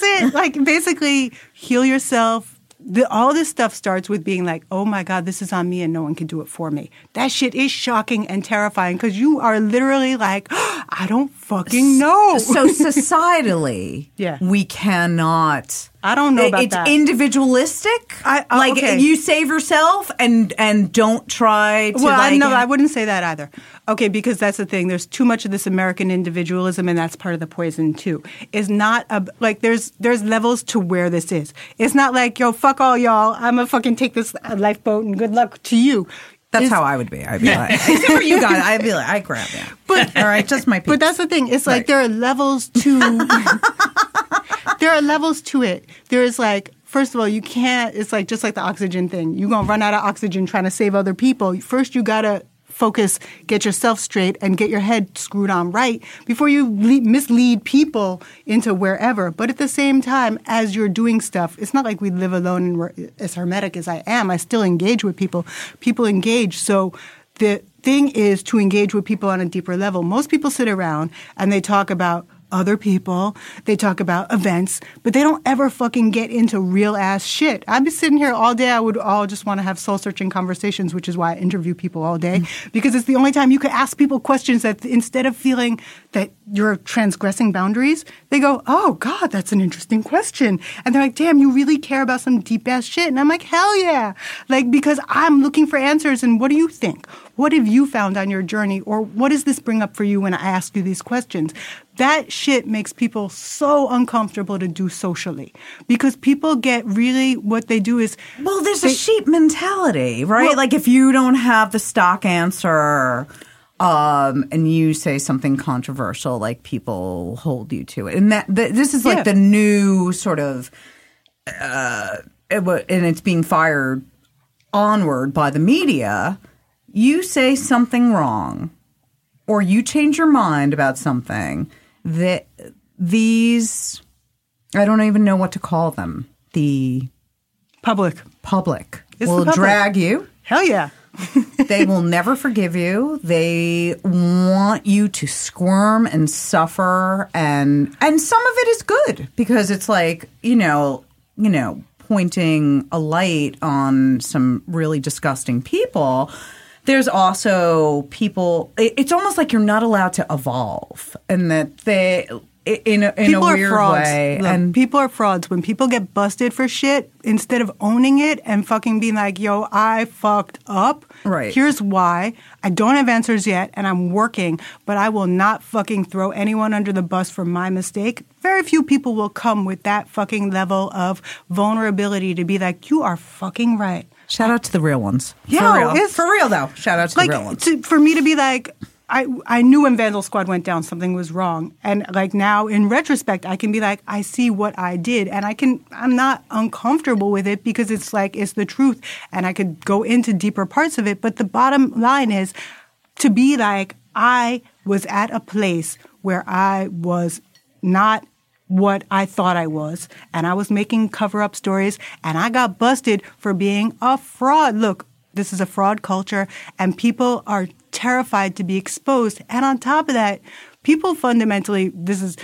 it. Like basically, heal yourself. The, all this stuff starts with being like, "Oh my God, this is on me, and no one can do it for me." That shit is shocking and terrifying because you are literally like, "I don't fucking know." so societally, Yeah. we cannot. I don't know about it's that. individualistic. I- uh, like okay. you save yourself and and don't try to. well, like, I, no, I wouldn't say that either. Okay, because that's the thing. There's too much of this American individualism, and that's part of the poison too. It's not a, like there's there's levels to where this is. It's not like yo, fuck all y'all. I'm gonna fucking take this lifeboat and good luck to you. That's how I would be. I'd be like, except for you guys, I'd be like, I grab it. But- all right, just my. But that's the thing. It's like Right. there are levels to there are levels to it. There is like first of all, you can't it's like just like the oxygen thing. You're gonna run out of oxygen trying to save other people. First you gotta focus, get yourself straight, and get your head screwed on right before you le- mislead people into wherever. But at the same time, as you're doing stuff, it's not like we live alone and we're as hermetic as I am. I still engage with people. People engage. So the thing is to engage with people on a deeper level. Most people sit around and they talk about, other people. They talk about events, but they don't ever fucking get into real ass shit. I'd be sitting here all day. I would all just want to have soul searching conversations, which is why I interview people all day mm-hmm. because it's the only time you could ask people questions that instead of feeling that you're transgressing boundaries, they go, Oh God, that's an interesting question. And they're like, damn, you really care about some deep ass shit. And I'm like, hell yeah. Like, because I'm looking for answers. And what do you think? What have you found on your journey? Or what does this bring up for you when I ask you these questions? That shit makes people so uncomfortable to do socially because people get really what they do is Well, there's they- a sheep mentality, right? Well- like if you don't have the stock answer um, and you say something controversial, like people hold you to it. And that th- this is like Yeah. the new sort of, uh, it and it's being fired onward by the media. You say something wrong, or you change your mind about something that these, I don't even know what to call them. The public. public It's will public. drag you. Hell yeah. They will never forgive you. They want you to squirm and suffer and and some of it is good because it's like, you know, you know, pointing a light on some really disgusting people. There's also people it- it's almost like you're not allowed to evolve and that they in a, in people a are weird frauds. way Look, and people are frauds. When people get busted for shit, instead of owning it and fucking being like, "Yo, I fucked up," Right. Here's why. I don't have answers yet, and I'm working, but I will not fucking throw anyone under the bus for my mistake. Very few people will come with that fucking level of vulnerability to be like, "You are fucking right." Shout out to the real ones. Yeah, for real. it's- for real though. Shout out to like the real ones. to, for me to be like I, I knew when Vandal Squad went down something was wrong and like now in retrospect I can be like I see what I did and I can I'm not uncomfortable with it because it's like it's the truth and I could go into deeper parts of it but the bottom line is to be like I was at a place where I was not what I thought I was. And I was making cover up stories and I got busted for being a fraud. Look, this is a fraud culture and people are terrified to be exposed. And on top of that, people fundamentally, this is,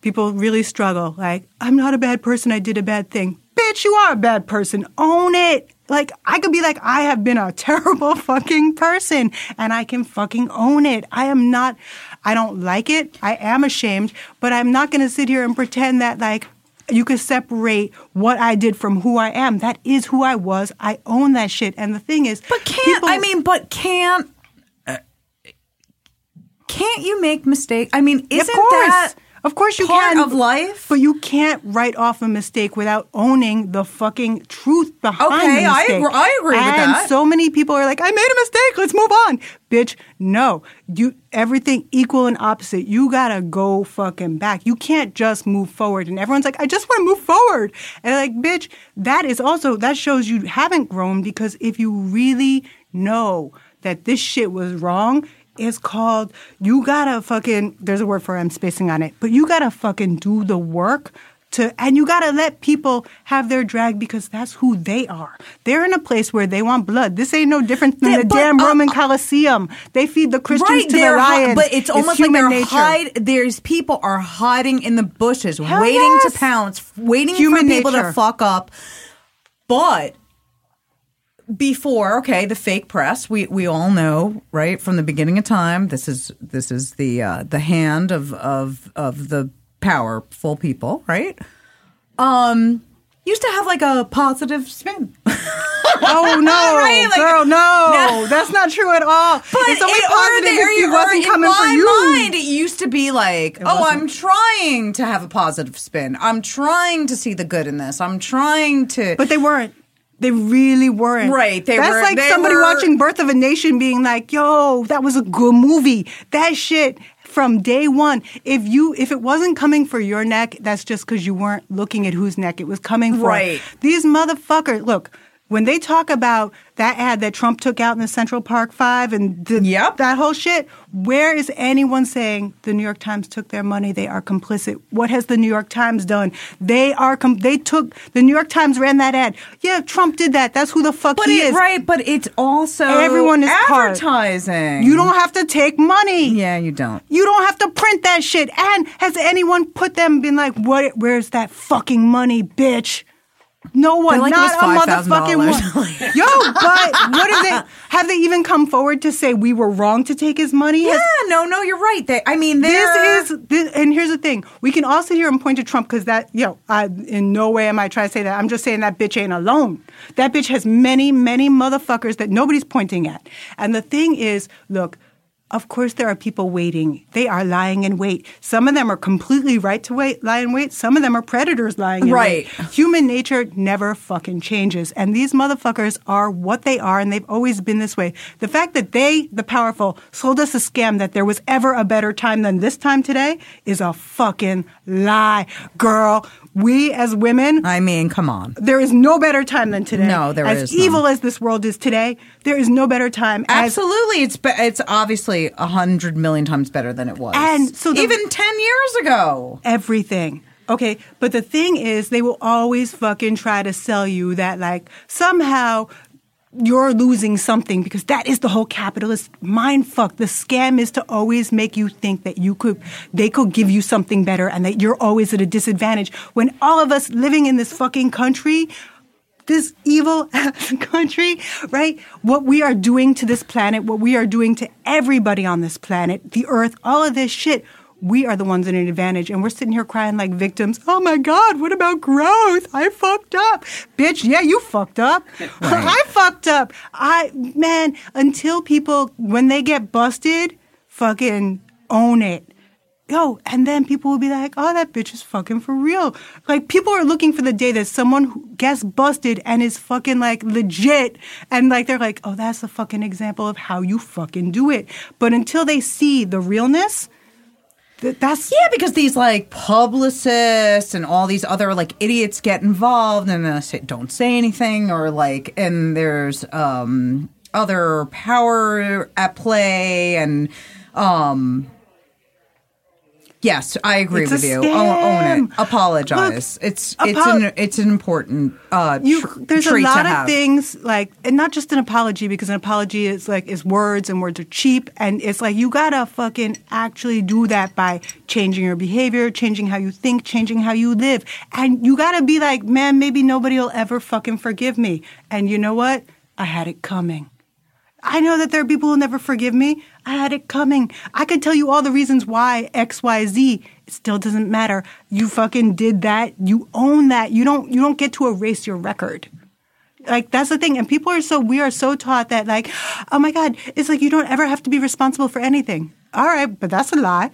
people really struggle. Like, I'm not a bad person. I did a bad thing. Bitch, you are a bad person. Own it. Like, I could be like, I have been a terrible fucking person and I can fucking own it. I am not, I don't like it. I am ashamed, but I'm not going to sit here and pretend that, like, you could separate what I did from who I am. That is who I was. I own that shit. And the thing is, But can't people- I mean? But can't uh, can't you make mistakes? I mean, isn't of course, that of course you part can of life? but you can't write off a mistake without owning the fucking truth behind Okay, the I mistake. agree- I agree with that. and so many people are like, "I made a mistake. Let's move on." Bitch, no. You everything equal and opposite. You gotta go fucking back. You can't just move forward. And everyone's like, "I just want to move forward." And like, bitch, that is also that shows you haven't grown because if you really know that this shit was wrong, it's called you gotta fucking there's a word for it, I'm spacing on it, but you gotta fucking do the work to and you gotta let people have their drag because that's who they are. They're in a place where they want blood. This ain't no different than Yeah, the but, damn uh, Roman Coliseum. They feed the Christians right, to the lions. but it's almost like they're nature. hide. There's people are hiding in the bushes, Hell waiting yes. to pounce, waiting Human for people nature. to fuck up. But before, okay, the fake press, we we all know, right, from the beginning of time, this is this is the uh, the hand of of of the powerful people, right? Um, used to have like a positive spin. Oh no, Right, like- girl, no, No. that's not true at all. But it's only it- positive there- if he wasn't in coming my for you. mind, it used to be like, oh, I'm trying to have a positive spin. I'm trying to see the good in this. I'm trying to. But they weren't. They really weren't. Right, they That's were- like somebody were- watching Birth of a Nation being like, "Yo, that was a good movie." That shit from day one. If you if it wasn't coming for your neck, that's just because you weren't looking at whose neck it was coming for. Right. These motherfuckers. Look. When they talk about that ad that Trump took out in the Central Park Five and the, Yep. that whole shit, where is anyone saying the New York Times took their money? They are complicit. What has the New York Times done? They are. Com- they took the New York Times ran that ad. Yeah, Trump did that. That's who the fuck But he it, is. right, but it's also Everyone is part. advertising. You don't have to take money. Yeah, you don't. You don't have to print that shit. And has anyone put them been like, what? Where's that fucking money, bitch? No one, like, not a motherfucking one. Yo, but what have they? Have they even come forward to say we were wrong to take his money? Yeah, Has- no, no, you're right. They, I mean, this is this, and here's the thing: we can all sit here and point to Trump because that, yo, I, in no way am I trying to say that. I'm just saying that bitch ain't alone. That bitch has many, many motherfuckers that nobody's pointing at. And the thing is, look. Of course, there are people waiting. They are lying in wait. Some of them are completely right to wait, lie in wait. Some of them are predators lying in Right. wait. Human nature never fucking changes. And these motherfuckers are what they are, and they've always been this way. The fact that they, the powerful, sold us a scam that there was ever a better time than this time today is a fucking lie. Girl, we as women, I mean, come on. there is no better time than today. No, there as is none. evil as this world is today, there is no better time. as Absolutely, it's be- it's obviously a hundred million times better than it was, And so the- even ten years ago. everything. Okay, but the thing is, they will always fucking try to sell you that like somehow you're losing something because that is the whole capitalist mind fuck. The scam is to always make you think that you could, they could give you something better and that you're always at a disadvantage. When all of us living in this fucking country, this evil country, right? What we are doing to this planet, what we are doing to everybody on this planet, the earth, all of this shit, we are the ones in an advantage. And we're sitting here crying like victims. Oh my God, what about growth? I fucked up. Bitch, yeah, you fucked up. I fucked up. I, man, until people, when they get busted, fucking own it. Yo, and then people will be like, oh, that bitch is fucking for real. Like, people are looking for the day that someone who gets busted and is fucking like legit. And like, they're like, oh, that's a fucking example of how you fucking do it. But until they see the realness, that's. Yeah, because these like publicists and all these other like idiots get involved and uh, say, don't say anything or like, and there's um other power at play and um. Yes, I agree It's with you. Own, own it. Apologize. Look, it's it's apo- an it's an important uh you tr- there's a lot of things like and not just an apology because an apology is like is words and words are cheap and it's like you gotta fucking actually do that by changing your behavior changing how you think changing how you live and you gotta be like man maybe nobody will ever fucking forgive me and you know what i had it coming I know that there are people who never forgive me. I had it coming. I could tell you all the reasons why X, Y, Z. It still doesn't matter. You fucking did that. You own that. You don't. You don't get to erase your record. Like that's the thing. And people are so we are so taught that like, oh my god, it's like you don't ever have to be responsible for anything. All right, but that's a lie.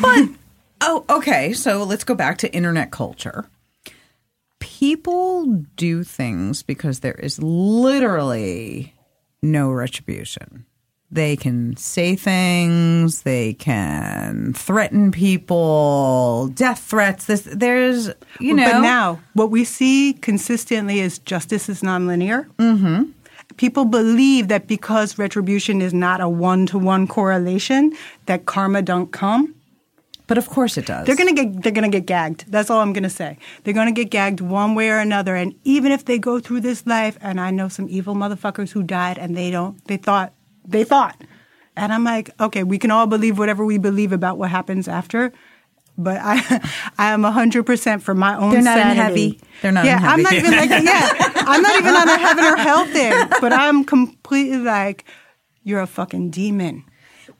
But oh, okay. So let's go back to internet culture. People do things because there is literally no retribution. They can say things, they can threaten people, death threats. This there's you know But now, what we see consistently is justice is nonlinear. Mm-hmm. People believe that because retribution is not a one to one correlation, that karma don't come. But of course it does. They're gonna get they're gonna get gagged. That's all I'm gonna say. They're gonna get gagged one way or another. And even if they go through this life, and I know some evil motherfuckers who died and they don't they thought they thought. And I'm like, okay, we can all believe whatever we believe about what happens after. But I, I am hundred percent for my own. They're not in sanity. heavy. They're not Yeah, I'm not even like yeah. I'm not even on a heaven or hell thing. But I'm completely like, you're a fucking demon.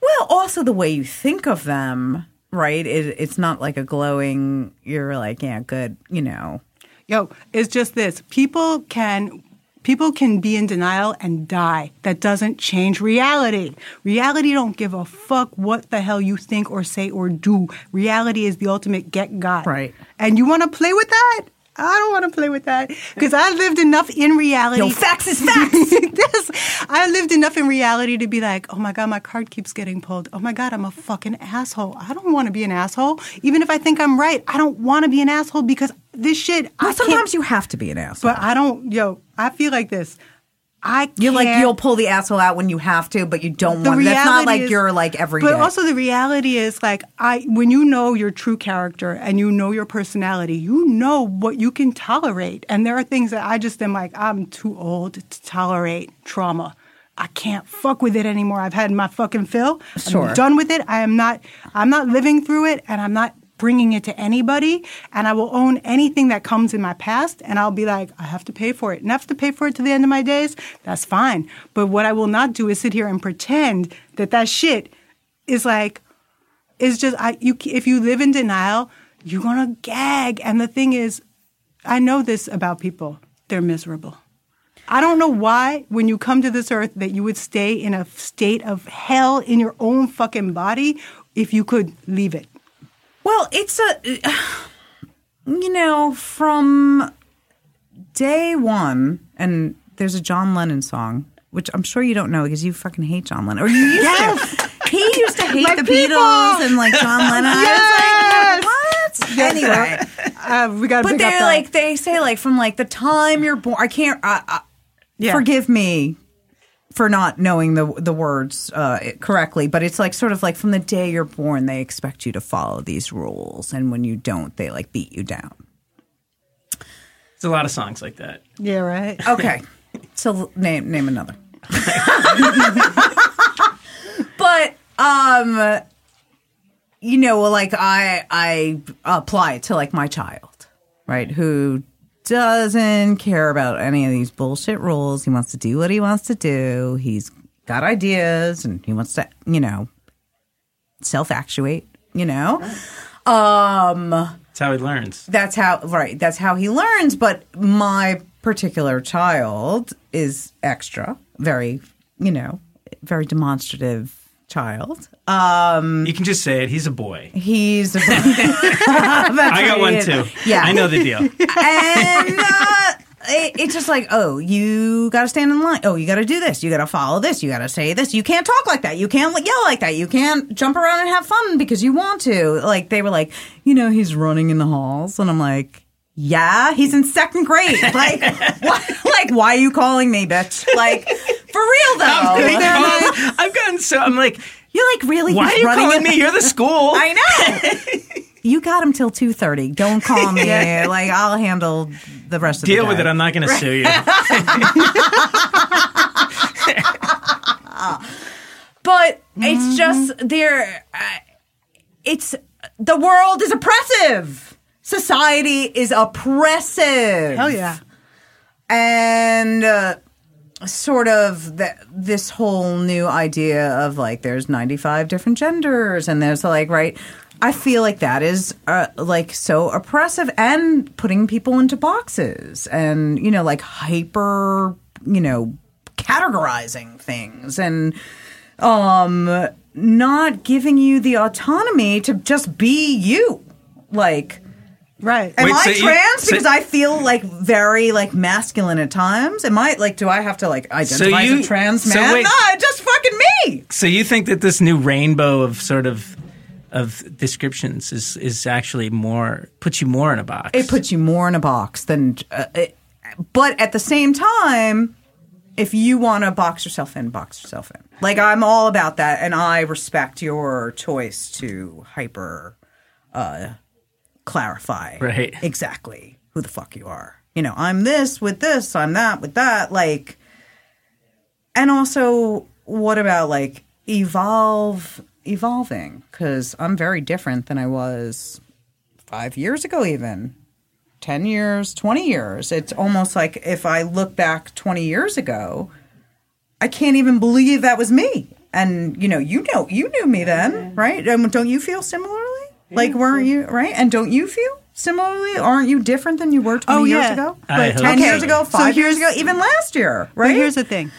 Well, also the way you think of them, right? It, it's not like a glowing. You're like, yeah, good. You know, Yo, it's just this. People can people can be in denial and die. That doesn't change reality. Reality don't give a fuck what the hell you think or say or do. Reality is the ultimate get got. Right. And you want to play with that? I don't want to play with that because I lived enough in reality. Yo, facts is facts. yes, I lived enough in reality to be like, oh my God, my card keeps getting pulled. Oh my God, I'm a fucking asshole. I don't want to be an asshole. Even if I think I'm right, I don't want to be an asshole because this shit. I Well, can't- sometimes you have to be an asshole. But I don't, yo, I feel like this. I can't. You're like you'll pull the asshole out when you have to, but you don't the want. That's not like is- you're like every But day. also the reality is like I when you know your true character and you know your personality, you know what you can tolerate. And there are things that I just am like, I'm too old to tolerate trauma. I can't fuck with it anymore. I've had my fucking fill. Sure. I'm done with it. I am not I'm not living through it and I'm not bringing it to anybody and I will own anything that comes in my past and I'll be like I have to pay for it. And I have to pay for it to the end of my days. That's fine. But what I will not do is sit here and pretend that that shit is like is just I you if you live in denial, you're going to gag and the thing is I know this about people. They're miserable. I don't know why, when you come to this earth, that you would stay in a state of hell in your own fucking body if you could leave it. Well, it's a, you know, from day one, and there's a John Lennon song, which I'm sure you don't know because you fucking hate John Lennon. Or you used to. He used to hate My the people! Beatles and like John Lennon. Like, what? Anyway. Uh, we got to But they're like, they say like from like the time you're born, I can't, uh, uh, Yeah. forgive me for not knowing the the words uh, correctly, but it's like sort of like from the day you're born, they expect you to follow these rules, and when you don't, they like beat you down. There's a lot of songs like that. yeah, right. Okay, so name name another. but um, you know, like I I apply it to like my child, right? Who doesn't care about any of these bullshit rules. He wants to do what he wants to do. He's got ideas and he wants to, you know, self actuate. You know, um That's how he learns. that's how right that's how he learns but my particular child is extra very you know very demonstrative child. Um You can just say it. He's a boy. he's I got one too. Yeah. I know the deal. and uh, it, it's just like oh you got to stand in line. Oh you got to do this. You got to follow this. You got to say this. You can't talk like that. You can't yell like that. You can't jump around and have fun because you want to. Like they were like you know he's running in the halls. And i'm like yeah he's in second grade. Like why, like why are you calling me bitch? Like for real though I've They're like, gotten, I've gotten so. I'm like, you're like really why are you running calling me? You're the school. I know. you got him till two thirty. Don't call me. Like I'll handle the rest of the Deal with it. I'm not going to sue you. But it's just there. Uh, it's the world is oppressive. Society is oppressive. Hell yeah. and uh, sort of this whole new idea of like there's 95 different genders and there's like right i feel like that is uh, like so oppressive and putting people into boxes and you know like hyper you know categorizing things and um not giving you the autonomy to just be you. Like Right. Am Wait, I so you- trans so- because I feel like very like masculine at times? Am I like do I have to like identify you- as a trans so man? wait- no, just fucking me. So you think that this new rainbow of sort of of descriptions is is actually more puts you more in a box? It puts you more in a box than uh, it, but at the same time if you want to box yourself in, box yourself in. Like I'm all about that and I respect your choice to hyper uh clarify Right. exactly who the fuck you are. You know, I'm this with this, I'm that with that. Like, and also, what about like evolve, evolving? Because I'm very different than I was five years ago, even 10 years, 20 years. It's almost like if I look back 20 years ago, I can't even believe that was me. And you know, you know, you knew me then, right? Um, don't you feel similarly? Like, weren't you right? And don't you feel similarly? Aren't you different than you were 20 years yeah. ago? I Like ten so. years ago, So five years ago, even last year, But right? here's the thing.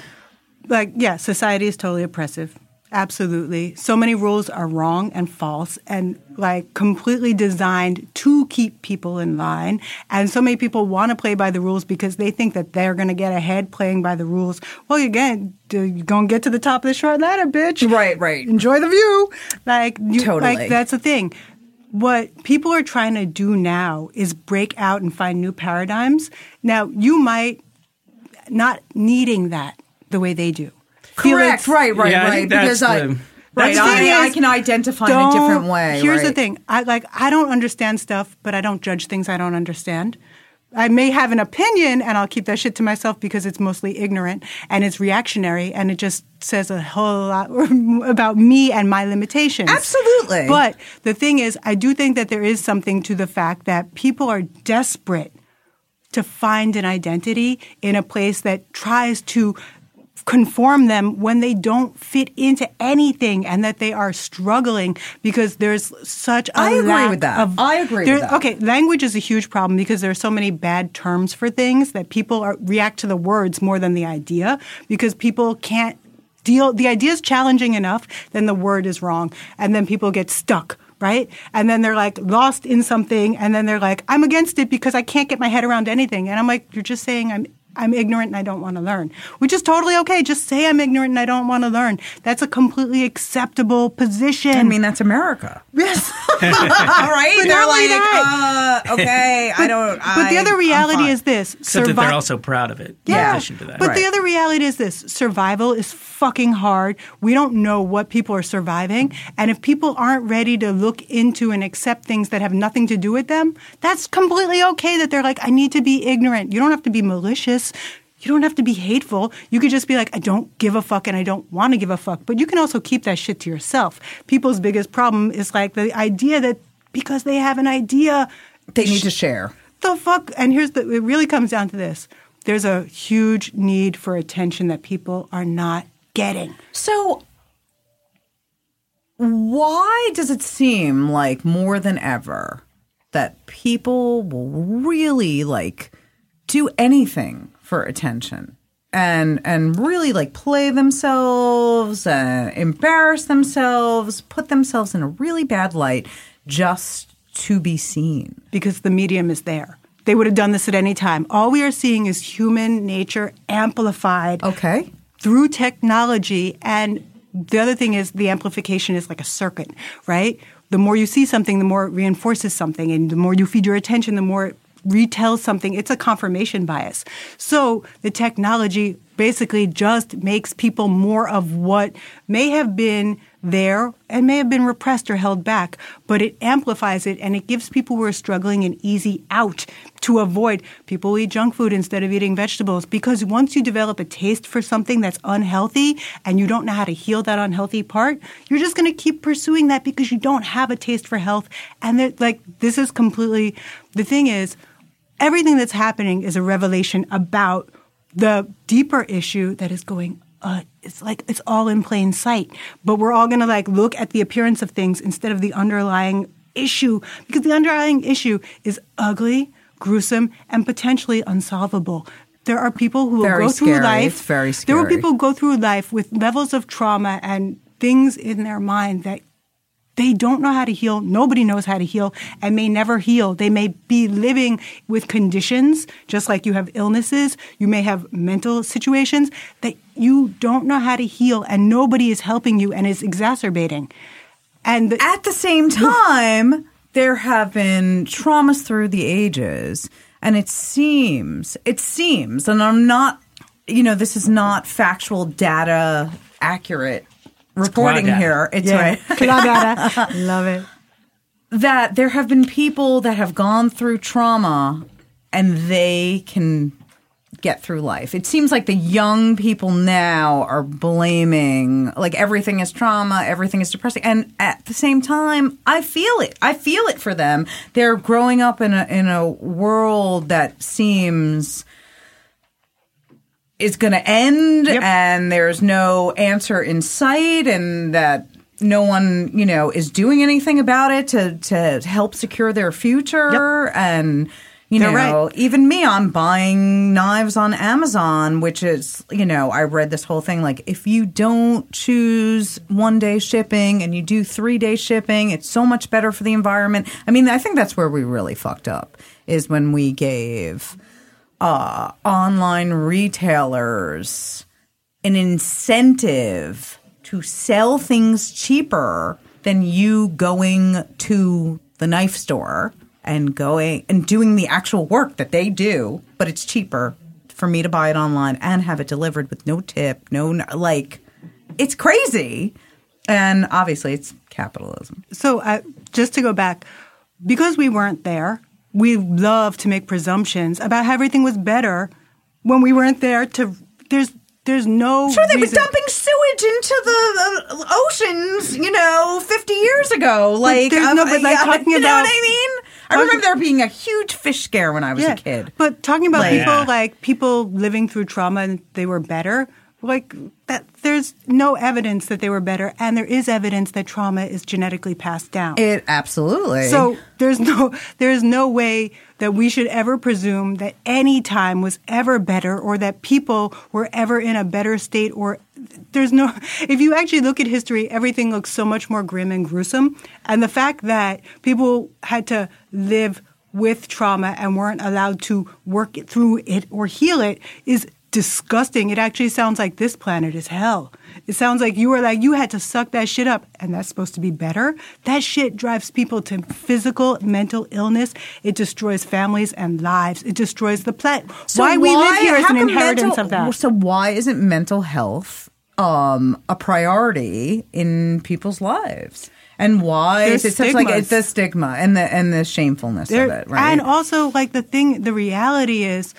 Like, yeah, society is totally oppressive. Absolutely. So many rules are wrong and false and like completely designed to keep people in line. And so many people want to play by the rules because they think that they're going to get ahead playing by the rules. Well, again, you're going to get to the top of the short ladder, bitch. Right, right. Enjoy the view. Like, you, Totally. like that's the thing. What people are trying to do now is break out and find new paradigms. Now, you might not needing that the way they do. Correct. it's- Right, right, Yeah, right. think that's Because I, right, That's the I, I can identify in a different way. Here's the thing: I like I don't understand stuff, but I don't judge things I don't understand. I may have an opinion, and I'll keep that shit to myself because it's mostly ignorant and it's reactionary, and it just says a whole lot about me and my limitations. Absolutely. But the thing is, I do think that there is something to the fact that people are desperate to find an identity in a place that tries to conform them when they don't fit into anything and that they are struggling because there's such a I agree with that. of- I agree there- with that. Okay, language is a huge problem because there are so many bad terms for things that people are, react to the words more than the idea because people can't deal the idea is challenging enough then the word is wrong and then people get stuck right and then they're like lost in something and then they're like i'm against it because i can't get my head around anything and i'm like you're just saying i'm I'm ignorant and I don't want to learn, which is totally okay. Just say I'm ignorant and I don't want to learn. That's a completely acceptable position. I mean, that's America. yes. right? But They're like, that. uh, okay, I don't. but the other reality is this: Except that survi- they're also proud of it. In addition to that. But the other reality is this survival is fucking hard. We don't know what people are surviving. And if people aren't ready to look into and accept things that have nothing to do with them, that's completely okay that they're like, I need to be ignorant. You don't have to be malicious. You don't have to be hateful. You could just be like, I don't give a fuck and I don't want to give a fuck. But you can also keep that shit to yourself. People's biggest problem is like the idea that because they have an idea, They need to share. the fuck? And here's the, it really comes down to this. There's a huge need for attention that people are not getting. So, why does it seem like more than ever that people will really like do anything for attention and and really like play themselves, uh, embarrass themselves, put themselves in a really bad light just to be seen? because the medium is there. They would have done this at any time. All we are seeing is human nature amplified Okay. through technology. And the other thing is the amplification is like a circuit, right? The more you see something, the more it reinforces something. And the more you feed your attention, the more it retells something. It's a confirmation bias. So the technology basically just makes people more of what may have been there and may have been repressed or held back, but it amplifies it and it gives people who are struggling an easy out to avoid. People eat junk food instead of eating vegetables because once you develop a taste for something that's unhealthy and you don't know how to heal that unhealthy part, you're just going to keep pursuing that because you don't have a taste for health. And that, like, this is completely the thing is, everything that's happening is a revelation about the deeper issue that is going uh, it's like it's all in plain sight. But we're all going to like look at the appearance of things instead of the underlying issue because the underlying issue is ugly gruesome and potentially unsolvable. There are people who will Very go through life It's very there are people who go through life with levels of trauma and things in their mind that they don't know how to heal. Nobody knows how to heal and may never heal. They may be living with conditions, just like you have illnesses. You may have mental situations that you don't know how to heal and nobody is helping you and is exacerbating. And the, At the same time, there have been traumas through the ages, and it seems, it seems, and I'm not, you know, this is not factual data accurate reporting here. It's yeah, right. Love it. that there have been people that have gone through trauma and they can get through life. It seems like the young people now are blaming like everything is trauma, everything is depressing. And at the same time, I feel it. I feel it for them. They're growing up in a in a world that seems is going to end and there's no answer in sight and that no one, you know, is doing anything about it to to help secure their future and You They're know, right. even me, I'm buying knives on Amazon, which is, you know, I read this whole thing like if you don't choose one day shipping and you do three day shipping, it's so much better for the environment. I mean, I think that's where we really fucked up is when we gave uh, online retailers an incentive to sell things cheaper than you going to the knife store and going and doing the actual work that they do, but it's cheaper for me to buy it online and have it delivered with no tip, no like it's crazy. And obviously it's capitalism. So, uh, just to go back, because we weren't there, we love to make presumptions about how everything was better when we weren't there. To there's there's no Sure, they were dumping sewage into the uh, oceans, you know, 50 years ago. Like, there's no- um, but, like, yeah, talking you know about- what I mean? I remember there being a huge fish scare when I was a kid. But talking about Like- people Yeah. like people living through trauma and they were better, like that there's no evidence that they were better and there is evidence that trauma is genetically passed down. It absolutely. So there's no there's no way that we should ever presume that any time was ever better or that people were ever in a better state or there's no if you actually look at history everything looks so much more grim and gruesome and the fact that people had to live with trauma and weren't allowed to work it through it or heal it is disgusting. It actually sounds like this planet is hell. It sounds like you were like you had to suck that shit up and that's supposed to be better. That shit drives people to physical, mental illness. It destroys families and lives. It destroys the planet. So why, we live here is an inheritance mental- of that. So why isn't mental health um, a priority in people's lives? And why There's is it such like it's the stigma and the and the shamefulness There- of it, right? And also, like the thing, the reality is,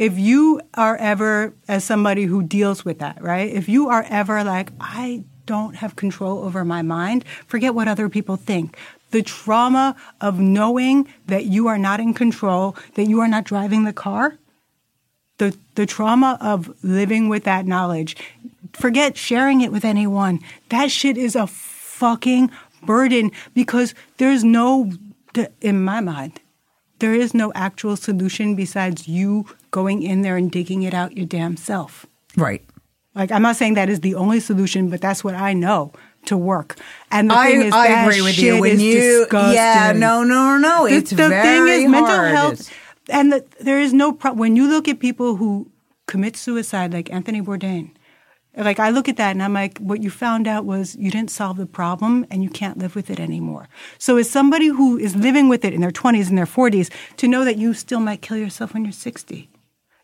if you are ever, as somebody who deals with that, right? If you are ever like, I don't have control over my mind, forget what other people think. The trauma of knowing that you are not in control, that you are not driving the car, the the trauma of living with that knowledge forget sharing it with anyone that shit is a fucking burden because there's no in my mind there is no actual solution besides you going in there and digging it out your damn self right. like i'm not saying that is the only solution but that's what i know to work and the I, thing is I that agree with shit you. When is you, disgusting. yeah, no, no, no, The- it's the very thing is hard. mental health and the, there is no pro- when you look at people who commit suicide like anthony bourdain like i look at that and i'm like what you found out was you didn't solve the problem and you can't live with it anymore so as somebody who is living with it in their 20s and their 40s to know that you still might kill yourself when you're 60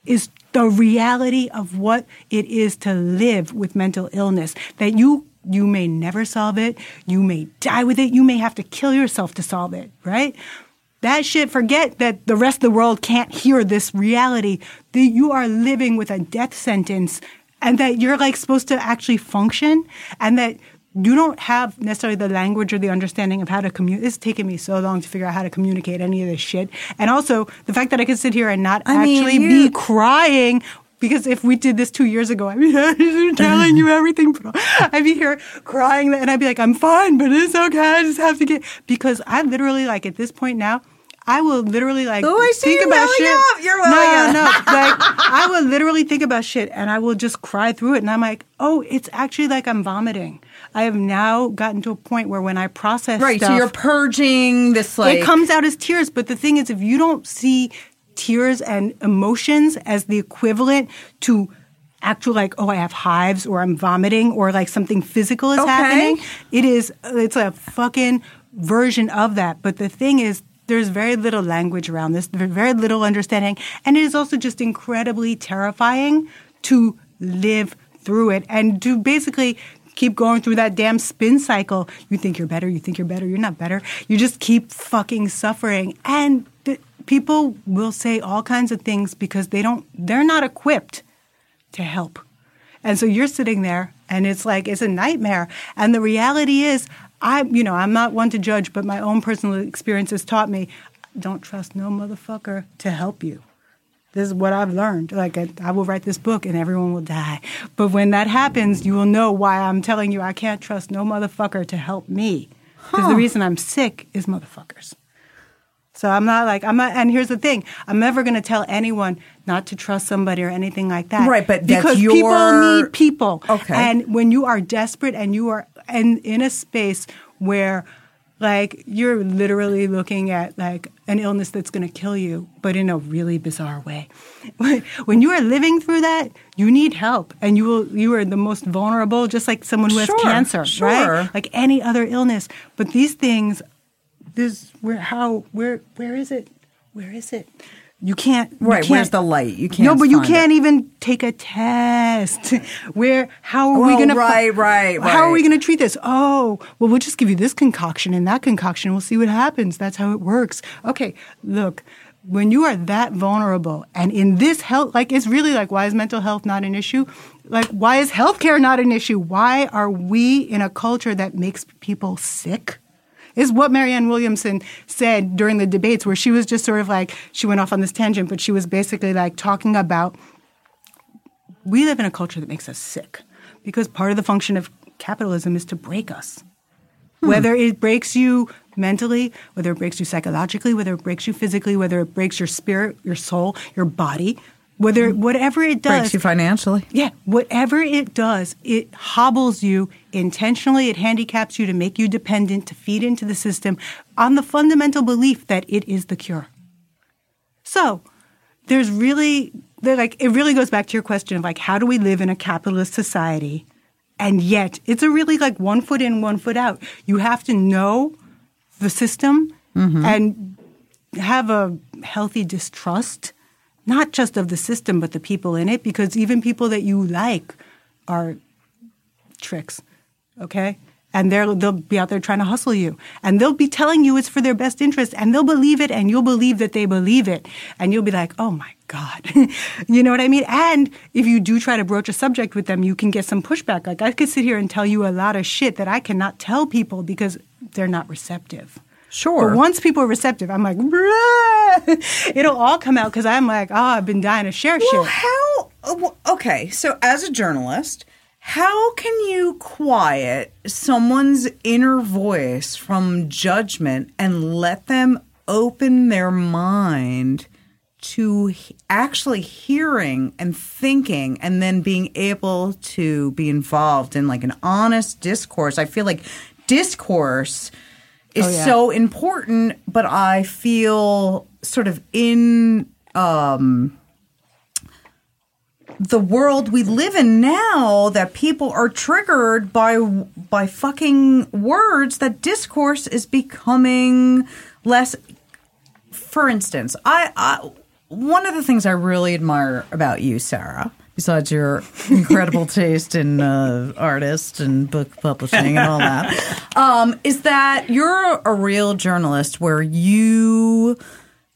is the reality of what it is to live with mental illness that you you may never solve it you may die with it you may have to kill yourself to solve it right? That shit forget that the rest of the world can't hear this reality that you are living with a death sentence and that you're like supposed to actually function and that you don't have necessarily the language or the understanding of how to communicate. It's taken me so long to figure out how to communicate any of this shit. And also the fact that I can sit here and not I actually you- be crying. Because if we did this two years ago, I'd be telling you everything. But I'd be here crying, and I'd be like, "I'm fine, but it's okay. I just have to get." Because I literally, like, at this point now, I will literally like Oh, I see think you about shit. up. You're welling no, up. no, like I will literally think about shit, and I will just cry through it, and I'm like, "Oh, it's actually like I'm vomiting." I have now gotten to a point where when I process right. So you're purging this like it comes out as tears. But the thing is, if you don't see tears and emotions as the equivalent to actual like, oh, I have hives or I'm vomiting or like something physical is Okay. happening, it is it's a fucking version of that. But the thing is, there's very little language around this, there's very little understanding, and it is also just incredibly terrifying to live through it and to basically keep going through that damn spin cycle. You think you're better, you think you're better, you're not better. You just keep fucking suffering. And th- people will say all kinds of things because they don't, they're not equipped to help. And so you're sitting there and it's like, it's a nightmare. And the reality is, I, you know, I'm not one to judge, but my own personal experience has taught me don't trust no motherfucker to help you. This is what I've learned. Like, I, I will write this book and everyone will die. But when that happens, you will know why I'm telling you I can't trust no motherfucker to help me. Because the reason I'm sick is motherfuckers. So I'm not like I'm not. And here's the thing: I'm never going to tell anyone not to trust somebody or anything like that. Right, but that's because your- people need people. Okay. And when you are desperate and you are and in a space where like you're literally looking at like an illness that's going to kill you but in a really bizarre way. When you are living through that you need help and you will you are the most vulnerable just like someone who has Sure, cancer sure. right like any other illness. But these things this where how where where is it? Where is it you can't Right, where's can't- the light? You can't no but you can't it. even take a test. Where how are we oh, going to right, right, how are we going to treat this? Oh well we'll just give you this concoction and that concoction. We'll see what happens. That's how it works. Okay look when you are that vulnerable and in this health like it's really like why is mental health not an issue? Like why is healthcare not an issue? Why are we in a culture that makes people sick is what Marianne Williamson said during the debates, where she was just sort of like, she went off on this tangent, but she was basically like talking about we live in a culture that makes us sick because part of the function of capitalism is to break us. Hmm. Whether it breaks you mentally, whether it breaks you psychologically, whether it breaks you physically, whether it breaks your spirit, your soul, your body, whether mm-hmm. whatever it does, breaks you financially. yeah, whatever it does, it hobbles you intentionally. It handicaps you to make you dependent, to feed into the system on the fundamental belief that it is the cure. So there's really, like, it really goes back to your question of like, how do we live in a capitalist society? And yet, it's a really like one foot in, one foot out. You have to know the system mm-hmm. and have a healthy distrust, not just of the system, but the people in it, because even people that you like are tricks, okay? And they're, they'll be out there trying to hustle you. And they'll be telling you it's for their best interest, and they'll believe it, and you'll believe that they believe it. And you'll be like, oh my God. you know what I mean? And if you do try to broach a subject with them, you can get some pushback. Like, I could sit here and tell you a lot of shit that I cannot tell people because they're not receptive. Sure. But once people are receptive, I'm like, "Bruh." it'll all come out because I'm like, oh, I've been dying to share Well, shit. how? uh, Okay, so as a journalist, how can you quiet someone's inner voice from judgment and let them open their mind to actually hearing and thinking and then being able to be involved in like an honest discourse? I feel like discourse is Oh, yeah. so important, but I feel sort of in um the world we live in now that people are triggered by by fucking words that discourse is becoming less for instance I, I one of the things i really admire about you sarah besides your incredible taste in uh, artists and book publishing and all that um, is that you're a real journalist where you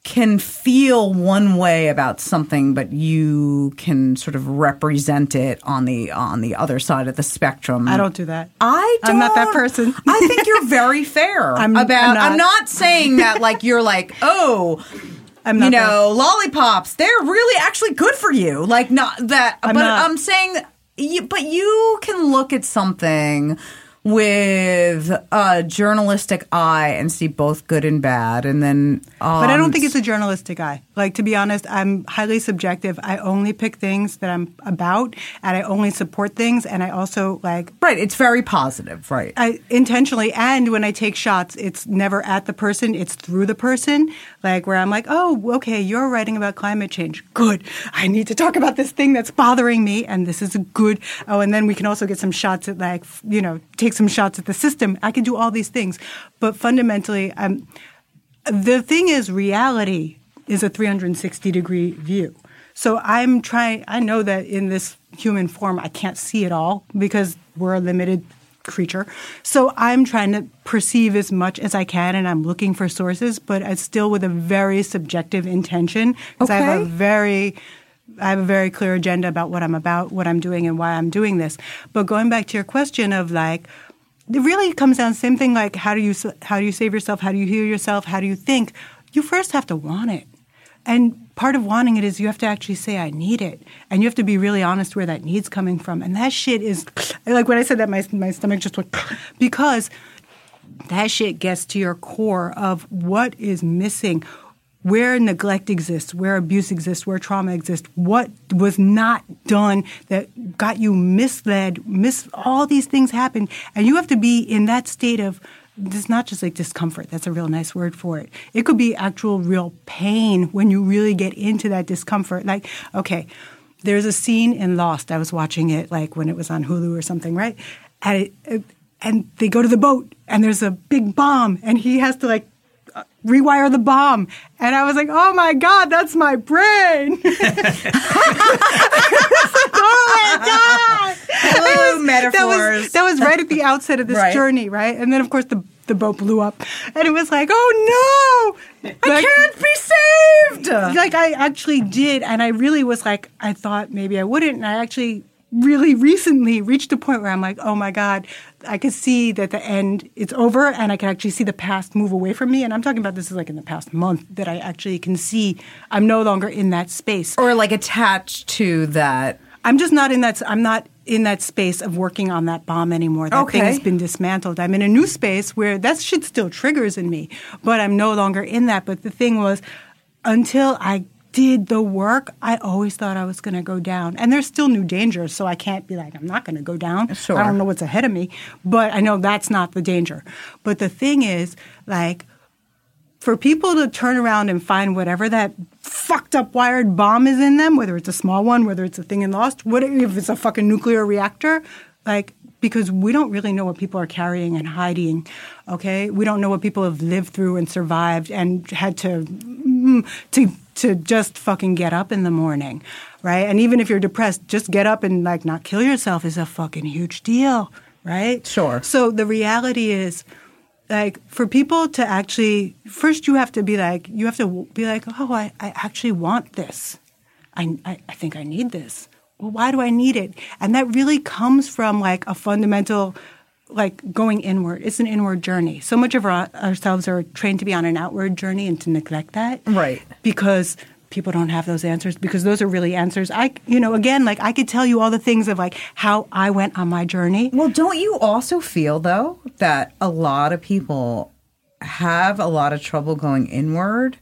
can feel one way about something, but you can sort of represent it on the on the other side of the spectrum. I don't do that. I don't, I'm not that person. I think you're very fair I'm- about. I'm I'm not. not saying that like you're like oh. I'm you not that- know, lollipops, they're really actually good for you. Like, not that, I'm but not. I'm saying, you, but you can look at something with a journalistic eye and see both good and bad. And then, um, But I don't think it's a journalistic eye. Like to be honest, I'm highly subjective. I only pick things that I'm about, and I only support things, and I also like right. It's very positive, right? I intentionally and when I take shots, it's never at the person, it's through the person. Like where I'm like, oh, okay, you're writing about climate change. Good. I need to talk about this thing that's bothering me, and this is a good. Oh, and then we can also get some shots at like, you know, take some shots at the system. I can do all these things, but fundamentally, um, the thing is, reality is a 360 degree view. So I'm trying, I know that in this human form, I can't see it all because we're a limited creature. So I'm trying to perceive as much as I can and I'm looking for sources, but it's still with a very subjective intention because I have a very I have a very clear agenda about what I'm about, what I'm doing, and why I'm doing this. But going back to your question of like, it really comes down to the same thing. Like, how do you how do you save yourself? How do you heal yourself? How do you think? You first have to want it, and part of wanting it is you have to actually say I need it, and you have to be really honest where that need's coming from. And that shit is like when I said that, my my stomach just went because that shit gets to your core of what is missing, where neglect exists, where abuse exists, where trauma exists, what was not done that got you misled, miss all these things happen. And you have to be in that state of it's not just like discomfort. That's a real nice word for it. It could be actual real pain when you really get into that discomfort. Like, okay, there's a scene in Lost. I was watching it like when it was on Hulu or something, right? And it, it, and they go to the boat and there's a big bomb and he has to like uh, rewire the bomb and i was like oh my god that's my brain oh my god Hello, that metaphors. was, that was right at the outset of this Right. journey right and then of course the the boat blew up and it was like oh no I Like- can't be saved. like I actually did, and I really was like, I thought maybe I wouldn't, and I actually really recently reached a point where I'm like, oh my god, I can see that the end it's over, and I can actually see the past move away from me. And I'm talking about this is like in the past month that I actually can see I'm no longer in that space. or like attached to that. I'm just not in that. I'm not in that space of working on that bomb anymore. That thing has been dismantled. I'm in a new space where that shit still triggers in me, but I'm no longer in that. But the thing was, until I did the work, I always thought I was going to go down. And there's still new dangers, so I can't be like, I'm not going to go down. Sure. I don't know what's ahead of me, but I know that's not the danger. But the thing is, like, for people to turn around and find whatever that fucked up wired bomb is in them, whether it's a small one, whether it's a thing in Lost, what if it's a fucking nuclear reactor, like because we don't really know what people are carrying and hiding. Okay, we don't know what people have lived through and survived and had to mm, to to just fucking get up in the morning, right? And even if you're depressed, just get up and like not kill yourself is a fucking huge deal, right? Sure. So the reality is like for people to actually first you have to be like you have to be like oh i, I actually want this. I, I, I think i need this. Well why do i need it? And that really comes from like a fundamental like going inward. It's an inward journey. So much of our, ourselves are trained to be on an outward journey and to neglect that. Right. because people don't have those answers because those are really answers. I you know again like i could tell you all the things of like how i went on my journey. Well, don't you also feel though that a lot of people have a lot of trouble going inward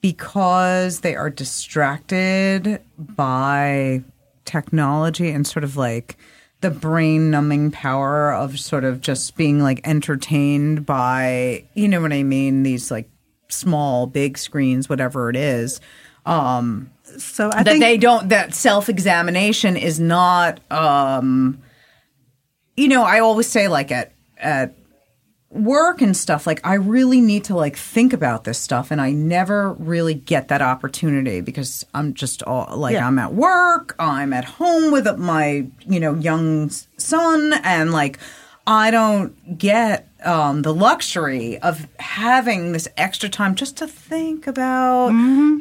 because they are distracted by technology and sort of like the brain numbing power of sort of just being like entertained by you know what I mean? These like small big screens whatever it is um so i that they don't that self-examination is not um you know i always say like at at work and stuff like i really need to like think about this stuff and i never really get that opportunity because i'm just all like Yeah. i'm at work i'm at home with my you know young son and like i don't get um, the luxury of having this extra time just to think about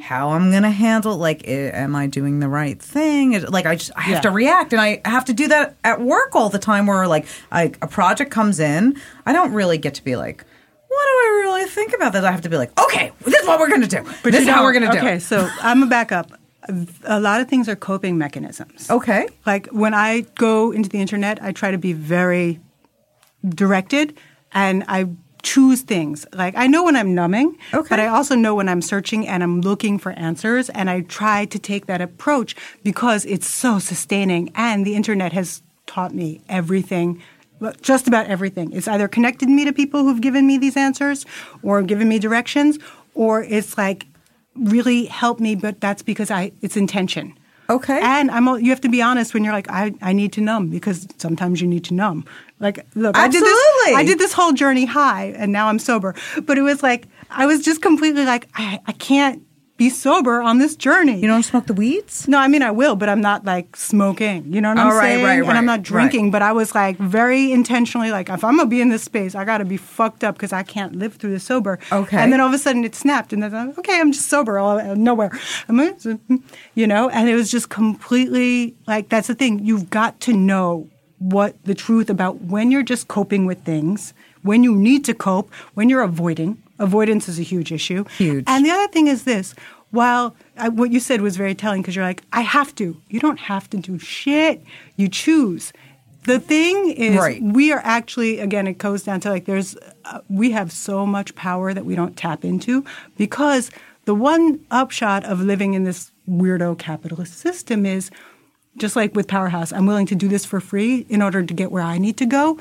how i'm gonna handle like i- am i doing the right thing Is- like i just i have Yeah. to react and i have to do that at work all the time where like I, a project comes in i don't really get to be like what do I really think about this? I have to be like, okay, this is what we're going to do. But this is how we're going to do Okay, so I'm gonna back up. A lot of things are coping mechanisms. Okay. Like when I go into the internet, I try to be very directed and I choose things. Like I know when I'm numbing, Okay. but I also know when I'm searching and I'm looking for answers and I try to take that approach because it's so sustaining and the internet has taught me everything just about everything. It's either connected me to people who've given me these answers or given me directions or it's like really helped me but that's because I it's intention. Okay. And I'm you have to be honest when you're like I, I need to numb because sometimes you need to numb. Like look, I did this Absolutely. I did this whole journey high and now I'm sober. But it was like I was just completely like I, I can't be sober on this journey. You don't smoke the weeds? No, I mean I will, but I'm not like smoking. You know what Oh, I'm right, saying? right, And I'm not drinking, right. but I was like very intentionally like, if I'm gonna be in this space, I gotta be fucked up because I can't live through the sober. Okay. And then all of a sudden it snapped, and then I'm, okay, I'm just sober all of nowhere. I'm like, you know, and it was just completely like that's the thing. You've got to know what the truth about when you're just coping with things, when you need to cope, when you're avoiding. Avoidance is a huge issue. Huge. And the other thing is this while I, what you said was very telling because you're like, I have to. You don't have to do shit. You choose. the thing is, Right. we are actually again. It goes down to like there's uh, we have so much power that we don't tap into because the one upshot of living in this weirdo capitalist system is just like with Powerhouse. I'm willing to do this for free in order to get where I need to go.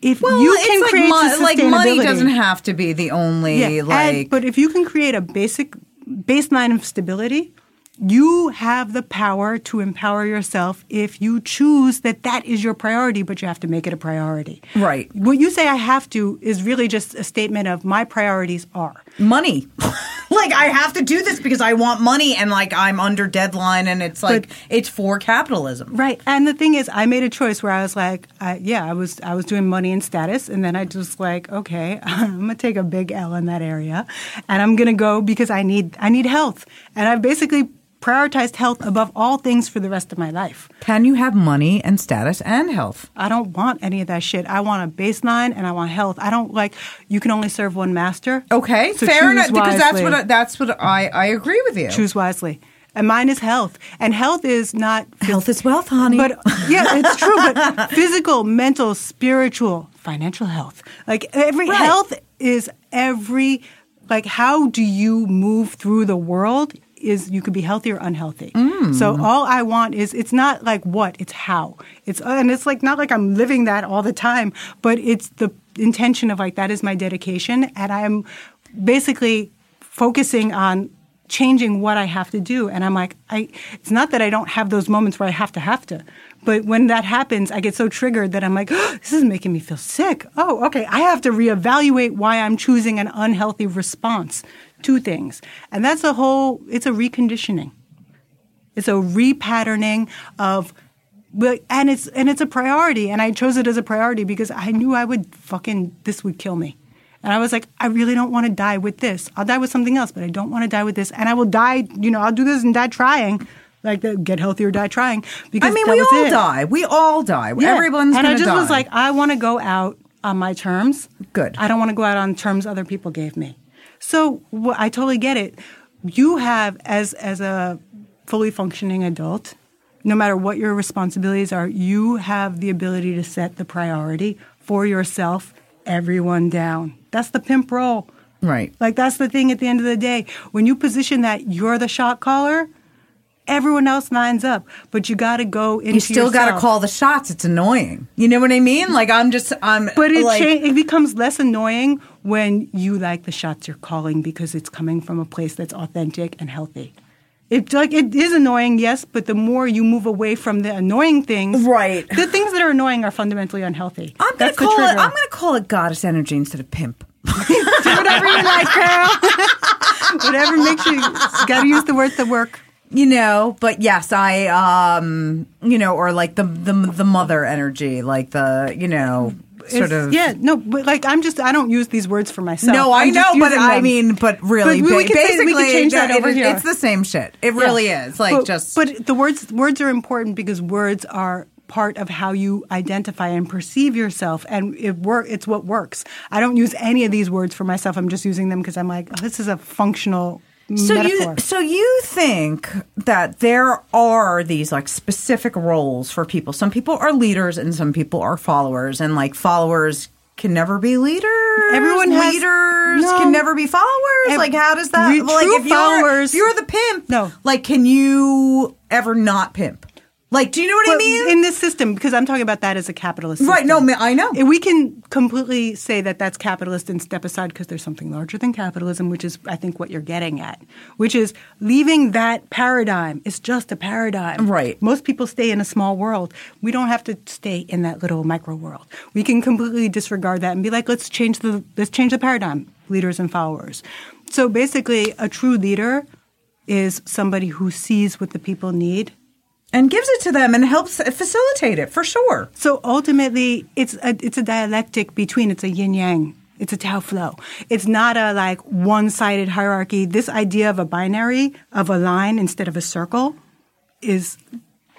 If Well, you it's can like, create mo- like money doesn't have to be the only yeah, and- like. but if you can create a basic baseline of stability, you have the power to empower yourself if you choose that that is your priority, but you have to make it a priority. Right. What you say I have to is really just a statement of my priorities are. money. like I have to do this because I want money and like I'm under deadline and it's like But- it's for capitalism. Right. And the thing is, I made a choice where I was like, I, yeah, I was I was doing money and status, and then I just like, okay, I'm gonna take a big L in that area, and I'm gonna go because I need I need health, and I've basically prioritized health above all things for the rest of my life. Can you have money and status and health? I don't want any of that shit. I want a baseline and I want health. I don't like you can only serve one master. Okay, So fair enough. Because that's what I, that's what I I agree with you. choose wisely. And mine is health. And health is not Health is wealth, honey. But yeah, it's true. But physical, mental, spiritual, financial health. Like every Right. health is every like how do you move through the world is you could be healthy or unhealthy. Mm. So all I want is it's not like what, it's how. It's and it's like not like I'm living that all the time, but it's the intention of like that is my dedication and I'm basically focusing on changing what I have to do. And I'm like, I, it's not that I don't have those moments where I have to have to, but when that happens, I get so triggered that I'm like, this is making me feel sick. Oh, okay. I have to reevaluate why I'm choosing an unhealthy response to things. And that's a whole, it's a reconditioning. It's a repatterning of, and it's and it's a priority, and I chose it as a priority because I knew I would fucking this would kill me, and I was like, I really don't want to die with this. I'll die with something else, but I don't want to die with this, and I will die. You know, I'll do this and die trying, like the get healthy or die trying. Because I mean, we all it. die. We all die. Yeah. Everyone's and I just die. was like, I want to go out on my terms. Good. I don't want to go out on terms other people gave me. So I totally get it. You have as as a fully functioning adult, no matter what your responsibilities are, you have the ability to set the priority for yourself, everyone down. That's the pimp role. right. Like that's the thing at the end of the day. When you position that you're the shot caller, everyone else lines up. But you got to go into You still got to call the shots. It's annoying. You know what I mean? Like I'm just I'm. But it like, cha- it becomes less annoying when you like the shots you're calling because it's coming from a place that's authentic and healthy. It like it is annoying, yes, but the more you move away from the annoying things, Right. The things that are annoying are fundamentally unhealthy. I'm gonna That's call it. I'm gonna call it goddess energy instead of pimp. Do whatever you like, girl. whatever makes you. Got to use the words that work. You know but yes i um you know or like the the the mother energy like the you know sort It's- of yeah. No, but like I'm just I don't use these words for myself. no i know but using i mean but really But we- ba- can basically we can change that it- over it- here. it's the same shit it really Yeah. is like but, just But the words words are important because words are part of how you identify and perceive yourself, and it work. It's what works. I don't use any of these words for myself. I'm just using them because I'm like, oh, this is a functional so metaphor. you so you think that there are these like specific roles for people some people are leaders and some people are followers and like followers can never be leaders Everyone has- leaders no. can never be followers like how does that re- like true if you're, followers- if you're the pimp No. like can you ever not pimp like do you know what i mean in this system, because I'm talking about that as a capitalist Right, system. no, I know. We can completely say that that's capitalist and step aside because there's something larger than capitalism, which is, I think, what you're getting at, which is leaving that paradigm. It's just a paradigm. Right. Most people stay in a small world. We don't have to stay in that little micro world. We can completely disregard that and be like, let's change the let's change the paradigm, leaders and followers. So basically, a true leader is somebody who sees what the people need and gives it to them and helps facilitate it for sure So ultimately, it's a, it's a dialectic between it's a yin yang. It's a Tao flow. It's not a like one sided hierarchy. This idea of a binary of a line instead of a circle is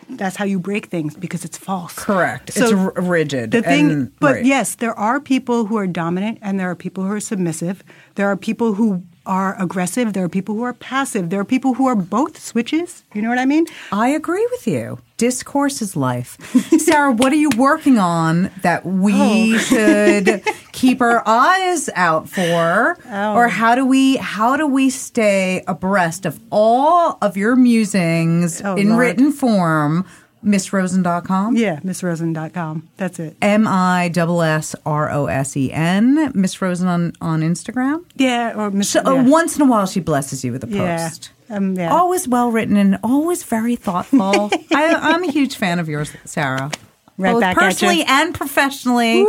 that's how you break things because it's false. Correct. It's r- rigid The thing, and- but right. yes, there are people who are dominant and there are people who are submissive. There are people who are aggressive. There are people who are passive. There are people who are both switches. You know what I mean? I agree with you. Discourse is life. Sarah, what are you working on that we oh. should keep our eyes out for? Oh. Or how do we how do we stay abreast of all of your musings Oh, in Lord. written form? MissRosen.com? Yeah, MissRosen.com. That's it. M I S S R O S E N. Miss Rosen on, on Instagram. Yeah, or Miss. So, uh, once in a while, she blesses you with a Yeah. post. Um, yeah. Always well written and always very thoughtful. I, I'm a huge fan of yours, Sarah. Right Both back at ya. personally and professionally.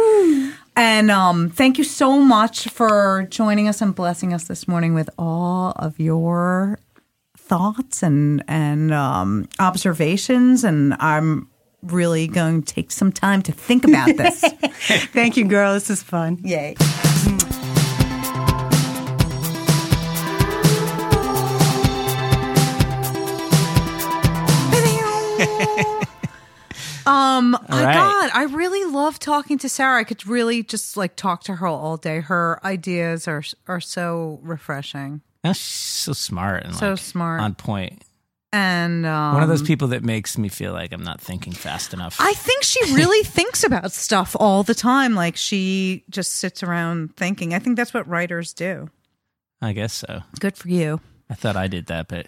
And um, thank you so much for joining us and blessing us this morning with all of your thoughts and and um, observations. And I'm really going to take some time to think about this. Thank you, girl. This is fun. Yay. Um, I right. God, I really love talking to Sarah. I could really just like talk to her all day. Her ideas are are so refreshing. She's so smart and So like, smart. on point. And um, One of those people that makes me feel like I'm not thinking fast enough. I think she really thinks about stuff all the time. Like she just sits around thinking. I think that's what writers do. I guess so. Good for you. I thought I did that, but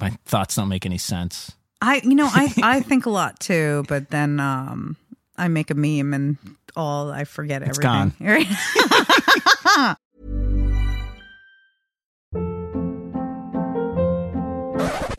my thoughts don't make any sense. I you know I I think a lot too, but then um I make a meme and all I forget It's everything. Right?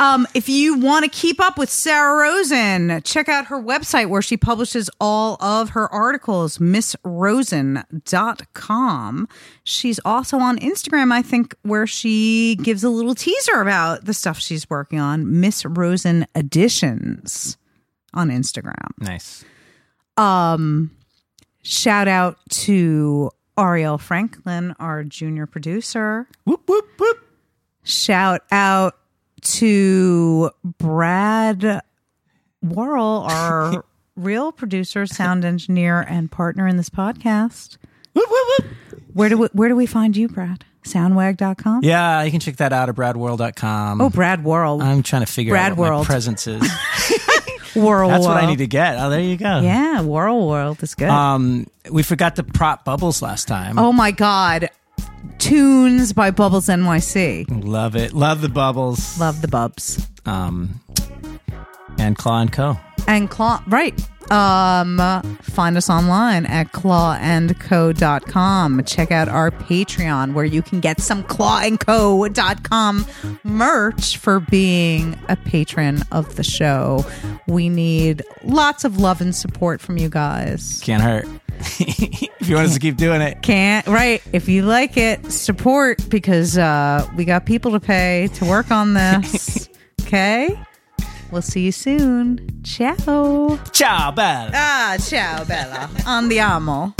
Um, if you want to keep up with Sarah Rosen, check out her website where she publishes all of her articles, missrosen.com. She's also on Instagram, I think, where she gives a little teaser about the stuff she's working on, Miss Rosen Editions on Instagram. Nice. Um, shout out to Ariel Franklin, our junior producer. Whoop whoop whoop. Shout out to Brad Worrell, our real producer, sound engineer, and partner in this podcast. Whoop whoop whoop. Where do we, where do we find you, Brad? Soundwag.com? Yeah, you can check that out at bradworld.com. Oh, Brad Worrell. I'm trying to figure Brad out what World. my presence is. Worrell. That's what I need to get. Oh, there you go. Yeah, Worrell World is good. Um, we forgot to prop bubbles last time. oh my God. Tunes by Bubbles NYC. Love it. Love the bubbles. Love the bubs. Um, and Claw and Co. and claw right um find us online at clawandco.com check out our patreon where you can get some clawandco.com merch for being a patron of the show we need lots of love and support from you guys Can't hurt. if you want us to keep doing it. can't right if you like it support because uh we got people to pay to work on this okay we'll see you soon ciao Ciao, Bella. Ah, ciao, Bella. Andiamo.